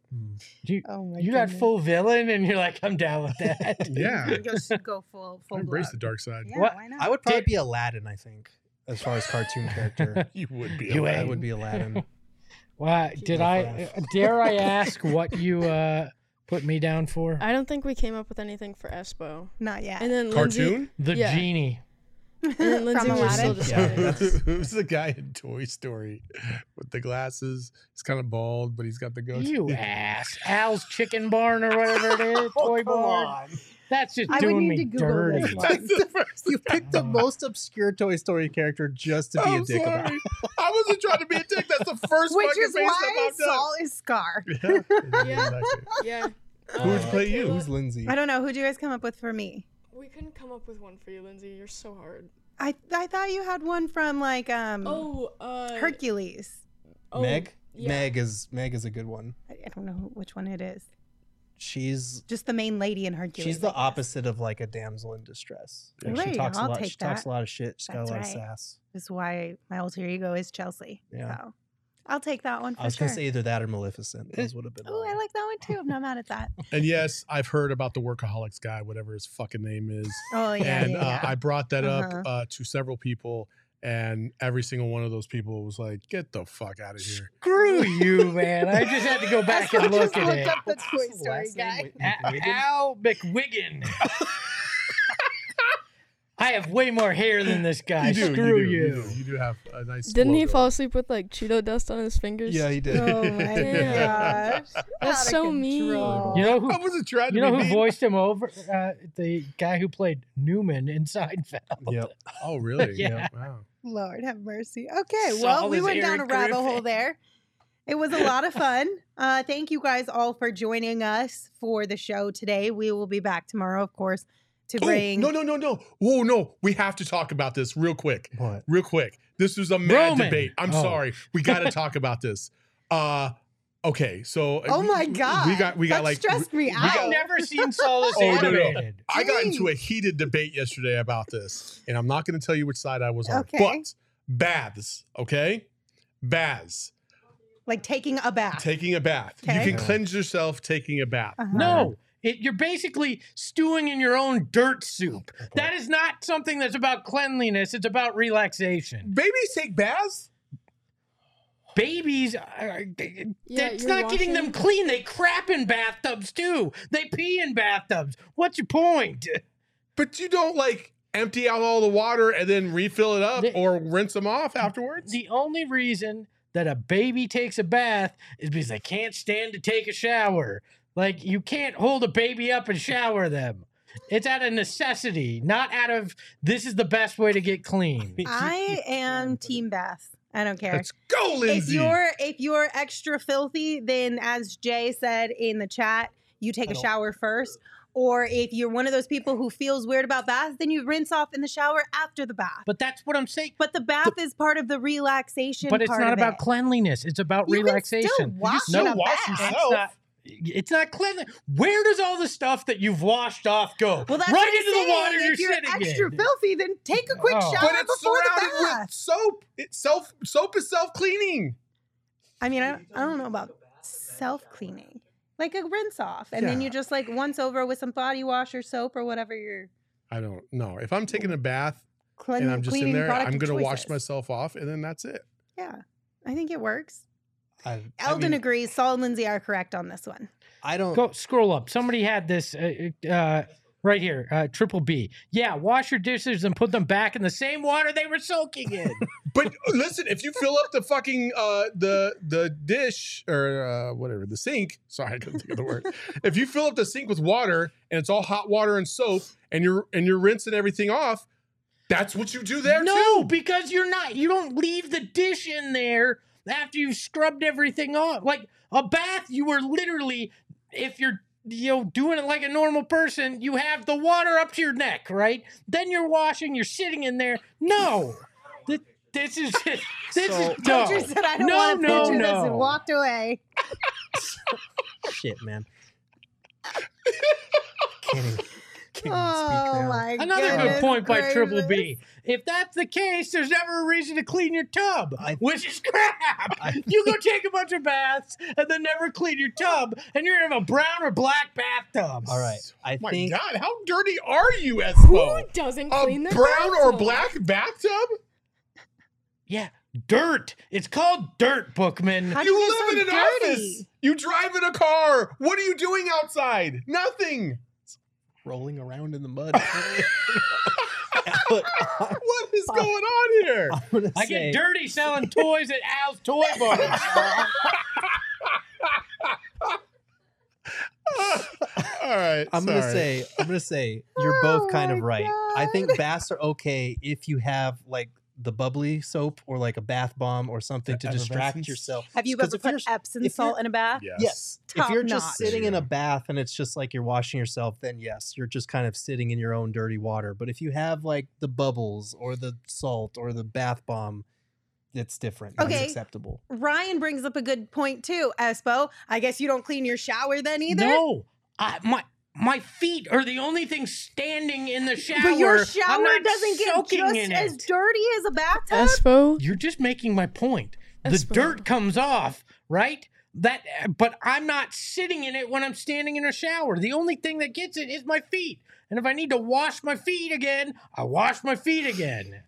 You, Oh my you got goodness. full villain, and you're like, I'm down with that. Yeah. Go, go full full I embrace blood. the dark side. Yeah, What- why not? I would probably Did- be Aladdin, I think, as far as cartoon character. You would be. You a I ain't. would be Aladdin. Why did I? uh, Dare I ask what you uh, put me down for? I don't think we came up with anything for Espo. Not yet. And then Lindsay, cartoon. The yeah. genie. then Lindsay From was still Aladdin. Yeah, Who's the guy in Toy Story with the glasses? He's kind of bald, but he's got the goatee. You ass. Al's Chicken Barn or whatever it is. Toy barn. That's just I would doing need me to Google dirty. That's the first. You picked the most obscure Toy Story character just to be I'm a dick about. sorry. I wasn't trying to be a dick. That's the first Which fucking is face why I've done. Saul is Scar. Yeah. Yeah. exactly. Yeah. Who would Uh, play you? Who's Lindsay? I don't know. Who'd you guys come up with for me? We couldn't come up with one for you, Lindsay. You're so hard. I I thought you had one from like um Oh, uh, Hercules. oh, Meg. yeah. Meg is Meg is a good one. I, I don't know which one it is. She's Just the main lady in Hercules. she's the I guess. opposite of like a damsel in distress. There she you talks go, a I'll lot. take She talks a lot of shit. She's got a lot right. of sass. This is why my alter ego is Chelsea. Yeah. So I'll take that one for I was sure. gonna say either that or Maleficent. Those would have been. Oh, I like that one too. I'm not mad at that. And yes, I've heard about the workaholics guy, whatever his fucking name is. Oh yeah, and yeah, uh. I brought that Uh-huh. up uh, to several people, and every single one of those people was like, "Get the fuck out of here." Screw you, man. I just had to go back and look at it. up the Toy Story guy. Wait, A- Al McWhiggin. I have way more hair than this guy. You do, Screw you. you. Do, you, do. You do have a nice. Didn't he fall asleep with like Cheeto dust on his fingers? Yeah, he did. Oh my Yeah. gosh. That's so mean. You know who? I wasn't trying You know be who mean. voiced him over? Uh, the guy who played Newman in Seinfeld. Yep. Oh, really? Yeah. Wow. Lord have mercy. Okay, Saul well, we is went down a Eric rabbit hole there. It was a lot of fun. Uh, thank you guys all for joining us for the show today. We will be back tomorrow, of course, to Oh, bring. no, no, no, no. Whoa, no. We have to talk about this real quick. What? Real quick. This was a mad Roman. debate. I'm Oh. sorry. We got to talk about this. Uh, okay. So. Oh my god! We got. We got that like. stressed me got- out. I've never seen Solace Oh, no, no. I got into a heated debate yesterday about this, and I'm not going to tell you which side I was on. Okay. But baths, okay? Baths. like taking a bath. Taking a bath. Okay. You can cleanse yourself taking a bath. Uh-huh. No, it, you're basically stewing in your own dirt soup. That is not something that's about cleanliness. It's about relaxation. Babies take baths? Babies, uh, Yeah, that's you're not getting them washing- clean. They crap in bathtubs too. They pee in bathtubs. What's your point? But you don't like empty out all the water and then refill it up The- or rinse them off afterwards? The only reason that a baby takes a bath is because they can't stand to take a shower. Like you can't hold a baby up and shower them. It's out of necessity, not out of this is the best way to get clean. I am team bath. I don't care. Let's go, if you're if you're extra filthy, then as Jay said in the chat, you take a shower first. Or if you're one of those people who feels weird about baths, then you rinse off in the shower after the bath. But, But that's what I'm saying. But the bath is part of the relaxation. But it's part not of about it. cleanliness. It's about You can relaxation. still wash No, in a wash bath. yourself. It's not. It's not cleanly. Where does all the stuff that you've washed off go? Well, that's right into saying. the water if you're, you're sitting extra in. filthy, then take a quick Oh. shower but it's before the surrounded with bath. soap. It's self soap is self cleaning. I mean, I don't, I don't know about self cleaning, like a rinse off, and then Yeah. you just like once over with some body wash or soap or whatever you're I don't know. If I'm taking a bath clean, and I'm just in there, I'm gonna wash myself off and then that's it. Yeah, I think it works. I, I Eldon mean, agrees. Saul and Lindsay are correct on this one. I don't. Go scroll up. Somebody had this uh, uh, right here. Uh, triple B. Yeah, wash your dishes and put them back in the same water they were soaking in. But listen, if you fill up the fucking uh the the dish or uh whatever, the sink, sorry, I couldn't think of the word. If you fill up the sink with water and it's all hot water and soap and you're and you're rinsing everything off, that's what you do there too. no, too. because you're not. You don't leave the dish in there after you've scrubbed everything off. Like a bath, you are literally, if you're you know doing it like a normal person, you have the water up to your neck, right? Then you're washing. You're sitting in there. No, Th- this is this So- is no. Said, "I don't no, want to no, picture this," no. and walked away. Shit, man. Can't speak oh now. my! Another good goodness point by Triple. B. If that's the case, there's never a reason to clean your tub, I- which is crap. you go take a bunch of baths and then never clean your tub, and you're gonna have a brown or black bathtub. All right. I My think God, how dirty are you, Who Espo? doesn't A clean their brown or bathtub? black bathtub? Yeah, dirt. It's called dirt, Bookman. How do You you live in get an dirty? office. You drive in a car. What are you doing outside? Nothing. Rolling around in the mud. But, uh, going on here? I'm gonna I say, get dirty selling toys at Al's Toy Barn. All right. I'm gonna say, I'm gonna say, you're both kind Oh of my right. I think bass are okay if you have like the bubbly soap or like a bath bomb or something to distract yourself. Have you ever put Epsom salt in a bath? Yes. Yes. If you're notch. just sitting in a bath and it's just like you're washing yourself, then yes, you're just kind of sitting in your own dirty water. But if you have like the bubbles or the salt or the bath bomb, it's different. Okay. It's acceptable. Ryan brings up a good point too, Espo. I guess you don't clean your shower then either. No, I, my my feet are the only thing standing in the shower. but your shower doesn't get soaking just in as it. dirty as a bathtub. Espo. You're just making my point. The dirt comes off, right? That, but I'm not sitting in it when I'm standing in a shower. The only thing that gets it is my feet. And if I need to wash my feet again, I wash my feet again.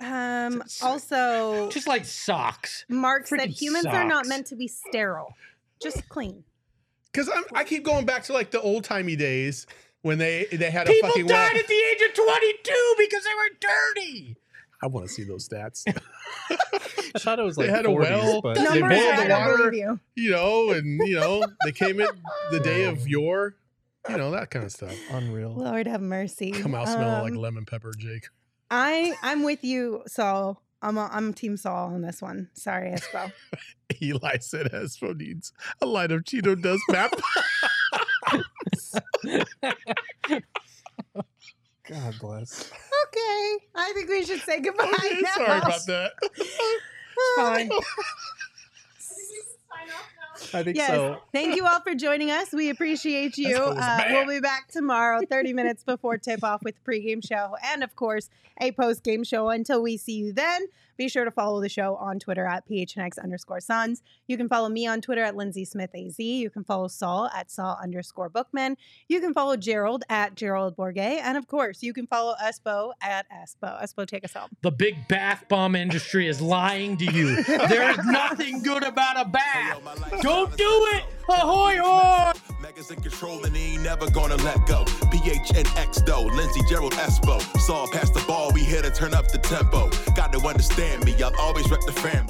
Um. S- Also, Just like socks. Mark said freaking humans are not meant to be sterile, just clean. Because I'm I keep going back to like the old timey days when they they had a People fucking died well. at the age of 22 because they were dirty. I want to see those stats. I thought it was They like had a 40s, well. but They boiled the water. you. you know, and you know they came in the day of yore, you know that kind of stuff. unreal. Lord have mercy. Come out smelling like Um, lemon pepper, Jake. I I'm with you, Saul. I'm a, I'm Team Saul on this one. Sorry, Espo. Eli said Espo needs a line of Cheeto dust map. God bless. okay, I think we should say goodbye. Okay, now. sorry about that. It's fine. I think Yes. so. Thank you all for joining us. We appreciate you. Uh, we'll be back tomorrow, 30 minutes before tip off with pregame show and, of course, a post game show. Until we see you then, be sure to follow the show on Twitter at PHNX underscore Suns. You can follow me on Twitter at Lindsay Smith AZ. You can follow Saul at Saul underscore Bookman. You can follow Gerald at Gerald Bourguet. And, of course, you can follow Espo at Espo. Espo, take us home. The big bath bomb industry is lying to you. There's nothing good about a bath. Don't do it. Ahoy, hoy. Megas in control and he ain't never gonna let go. PHNX though, Lindsey Gerald Espo. Saul, past the ball, we here to turn up the tempo. Got to understand me, I'll always rep the family.